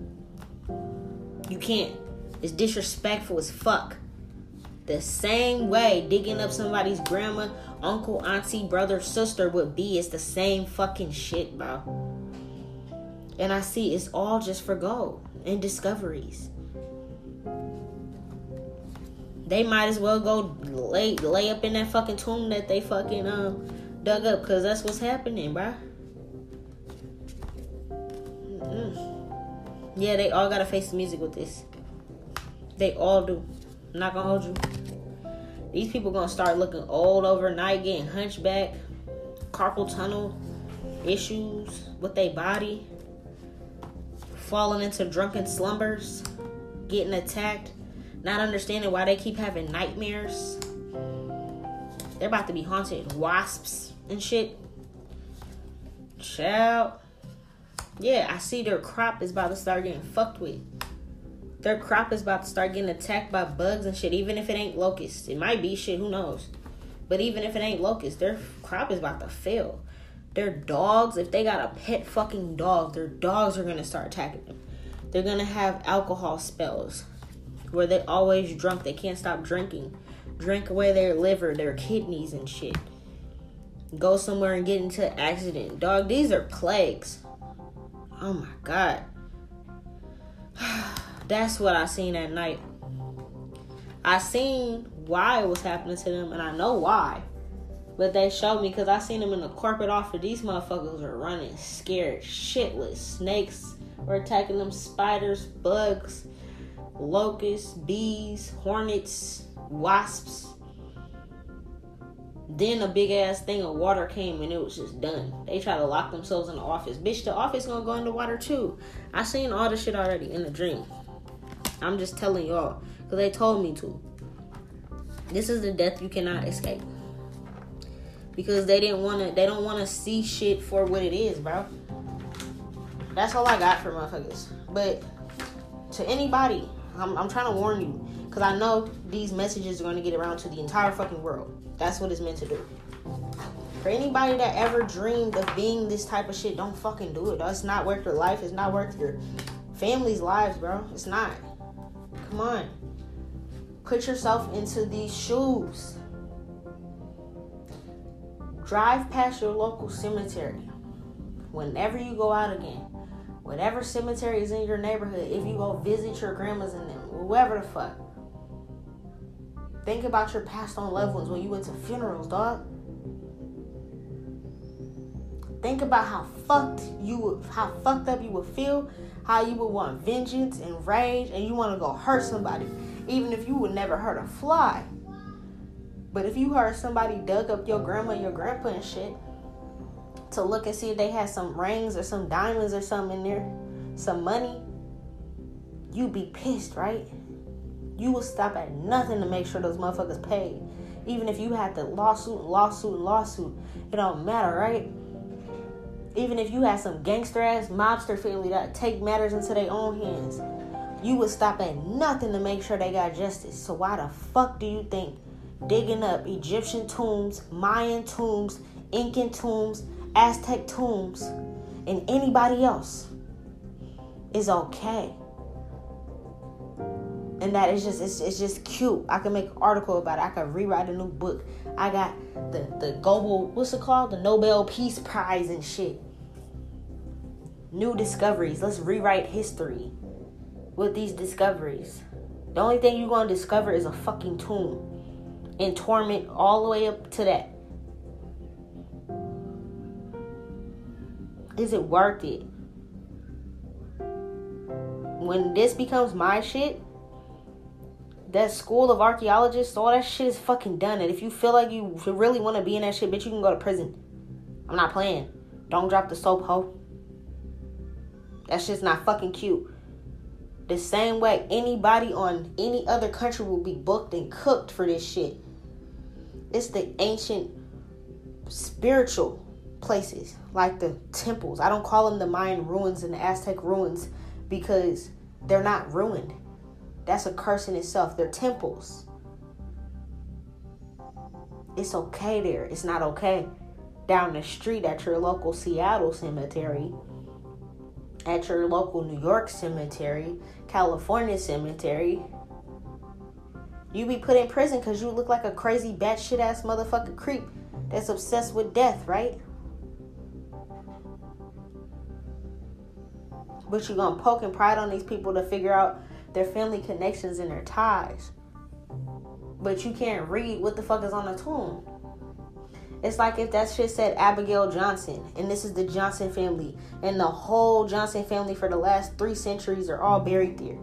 You can't. It's disrespectful as fuck. The same way digging up somebody's grandma, uncle, auntie, brother, sister would be. It's the same fucking shit, bro. And I see it's all just for gold and discoveries. They might as well go lay lay up in that fucking tomb that they fucking um dug up, cause that's what's happening, bro. Mm. Yeah, they all gotta face the music with this. They all do. I'm not gonna hold you. These people gonna start looking old overnight, getting hunchback, carpal tunnel issues with their body, falling into drunken slumbers, getting attacked, not understanding why they keep having nightmares. They're about to be haunted. Wasps and shit. Child. Yeah, I see their crop is about to start getting fucked with. Their crop is about to start getting attacked by bugs and shit, even if it ain't locusts. It might be shit, who knows? But even if it ain't locusts, their crop is about to fail. Their dogs, if they got a pet fucking dog, their dogs are gonna start attacking them. They're gonna have alcohol spells where they always drunk, they can't stop drinking. drink away their liver, their kidneys, and shit. Go somewhere and get into an accident. Dog, these are plagues. Oh my god. That's what I seen at night. I seen why it was happening to them, and I know why. But they showed me because I seen them in the corporate office. These motherfuckers are running scared, shitless. Snakes were attacking them, spiders, bugs, locusts, bees, hornets, wasps. Then a big ass thing of water came and it was just done. They try to lock themselves in the office. Bitch, the office gonna go into water too. I seen all this shit already in the dream. I'm just telling y'all because they told me to. This is the death you cannot escape. Because they didn't want to. They don't want to see shit for what it is, bro. That's all I got for motherfuckers. But to anybody, I'm, I'm trying to warn you because I know these messages are going to get around to the entire fucking world. That's what it's meant to do. For anybody that ever dreamed of being this type of shit, don't fucking do it. It's not worth your life. It's not worth your family's lives, bro. It's not. Come on. Put yourself into these shoes. Drive past your local cemetery. Whenever you go out again, whatever cemetery is in your neighborhood, if you go visit your grandmas and them, whoever the fuck. Think about your passed on loved ones when you went to funerals, dog. Think about how fucked you would, how fucked up you would feel, how you would want vengeance and rage, and you want to go hurt somebody, even if you would never hurt a fly. But if you heard somebody dug up your grandma, your grandpa, and shit, to look and see if they had some rings or some diamonds or something in there, some money, you'd be pissed, right? You would stop at nothing to make sure those motherfuckers paid. Even if you had the lawsuit, lawsuit, lawsuit, it don't matter, right? Even if you had some gangster ass mobster family that take matters into their own hands, you would stop at nothing to make sure they got justice. So why the fuck do you think digging up Egyptian tombs, Mayan tombs, Incan tombs, Aztec tombs, and anybody else is okay. And that is just it's, it's just cute. I can make an article about it. I can rewrite a new book. I got the the global what's it called? The Nobel Peace Prize and shit. New discoveries. Let's rewrite history with these discoveries. The only thing you're gonna discover is a fucking tomb and torment all the way up to that. Is it worth it? When this becomes my shit, that school of archaeologists, all that shit is fucking done. And if you feel like you really want to be in that shit, bitch, you can go to prison. I'm not playing. Don't drop the soap, hoe. That shit's not fucking cute. The same way anybody on any other country will be booked and cooked for this shit. It's the ancient spiritual places, like the temples. I don't call them the Mayan ruins and the Aztec ruins because they're not ruined. That's a curse in itself. They're temples. It's okay there. It's not okay down the street at your local Seattle cemetery, at your local New York cemetery, California cemetery, you be put in prison because you look like a crazy batshit ass motherfucker creep that's obsessed with death, right? But you're gonna poke and pride on these people to figure out their family connections and their ties. But you can't read what the fuck is on the tomb. It's like if that shit said Abigail Johnson, and this is the Johnson family, and the whole Johnson family for the last three centuries are all buried there.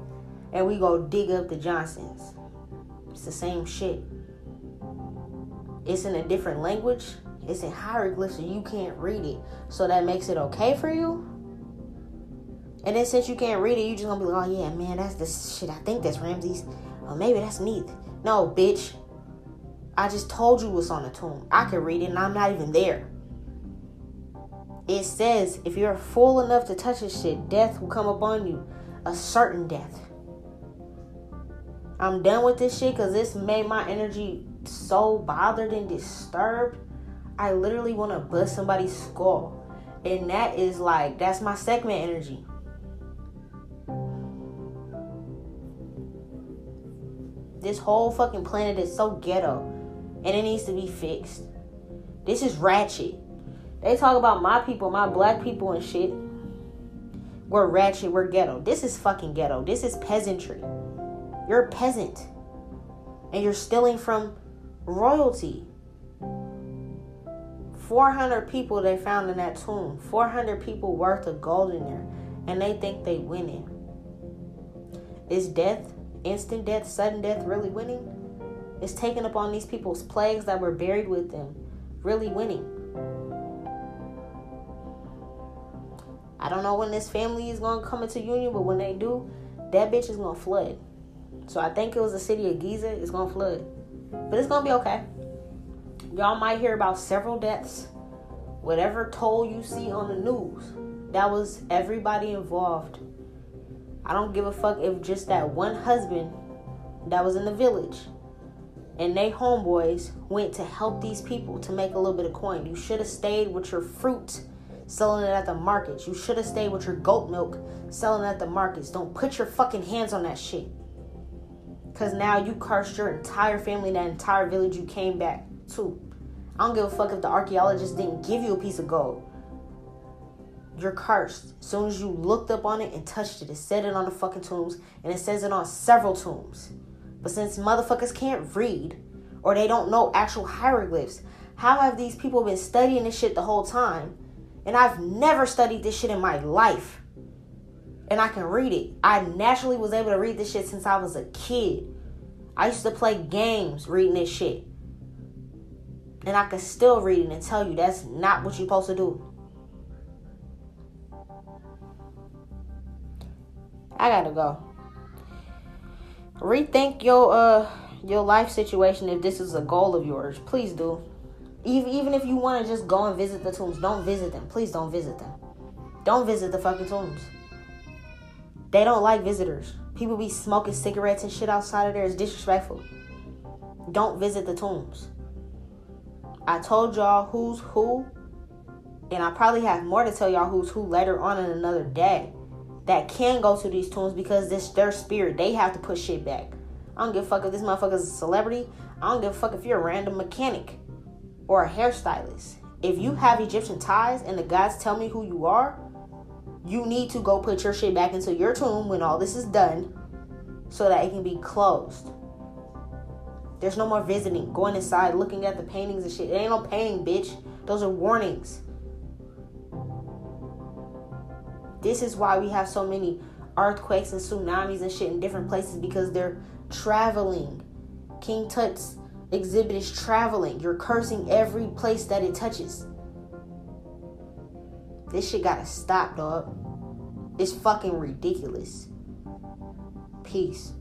And we go dig up the Johnsons. It's the same shit. It's in a different language. It's in hieroglyphs, so you can't read it. So that makes it okay for you. And then since you can't read it, you just gonna be like, oh yeah, man, that's the shit. I think that's Ramses. Or maybe that's Neith. No, bitch. I just told you what's on the tomb. I can read it and I'm not even there. It says if you're fool enough to touch this shit, death will come upon you. A certain death. I'm done with this shit because this made my energy so bothered and disturbed. I literally want to bust somebody's skull. And that is like, that's my Sekhmet energy. This whole fucking planet is so ghetto. And it needs to be fixed. This is ratchet. They talk about my people, my black people and shit. We're ratchet, we're ghetto. This is fucking ghetto. This is peasantry. You're a peasant. And you're stealing from royalty. 400 people they found in that tomb. 400 people worth of gold in there. And they think they winning. Is death, instant death, sudden death really winning? Is taking upon these people's plagues that were buried with them really winning? I don't know when this family is going to come into union, but when they do, that bitch is going to flood. So I think it was the city of Giza. It's going to flood. But it's going to be okay. Y'all might hear about several deaths. Whatever toll you see on the news, that was everybody involved. I don't give a fuck if just that one husband that was in the village and they homeboys went to help these people to make a little bit of coin. You should have stayed with your fruit selling it at the markets. You should have stayed with your goat milk selling it at the markets. Don't put your fucking hands on that shit. Cause now you cursed your entire family, that entire village you came back to. I don't give a fuck if the archaeologist didn't give you a piece of gold. You're cursed. As soon as you looked up on it and touched it, it said it on the fucking tombs, and it says it on several tombs. But since motherfuckers can't read or they don't know actual hieroglyphs, how have these people been studying this shit the whole time? And I've never studied this shit in my life. And I can read it. I naturally was able to read this shit since I was a kid. I used to play games reading this shit. And I can still read it and tell you that's not what you're supposed to do. I gotta go. Rethink your uh your life situation if this is a goal of yours. Please do. Even even if you want to just go and visit the tombs, don't visit them. Please don't visit them. Don't visit the fucking tombs. They don't like visitors. People be smoking cigarettes and shit outside of there. It's disrespectful. Don't visit the tombs. I told y'all who's who, and I probably have more to tell y'all who's who later on in another day that can go to these tombs because this their spirit. They have to put shit back. I don't give a fuck if this motherfucker's a celebrity. I don't give a fuck if you're a random mechanic or a hairstylist. If you have Egyptian ties and the gods tell me who you are, you need to go put your shit back into your tomb when all this is done so that it can be closed. There's no more visiting, going inside, looking at the paintings and shit. It ain't no painting, bitch. Those are warnings. This is why we have so many earthquakes and tsunamis and shit in different places because they're traveling. King Tut's exhibit is traveling. You're cursing every place that it touches. This shit gotta stop, dog. It's fucking ridiculous. Peace.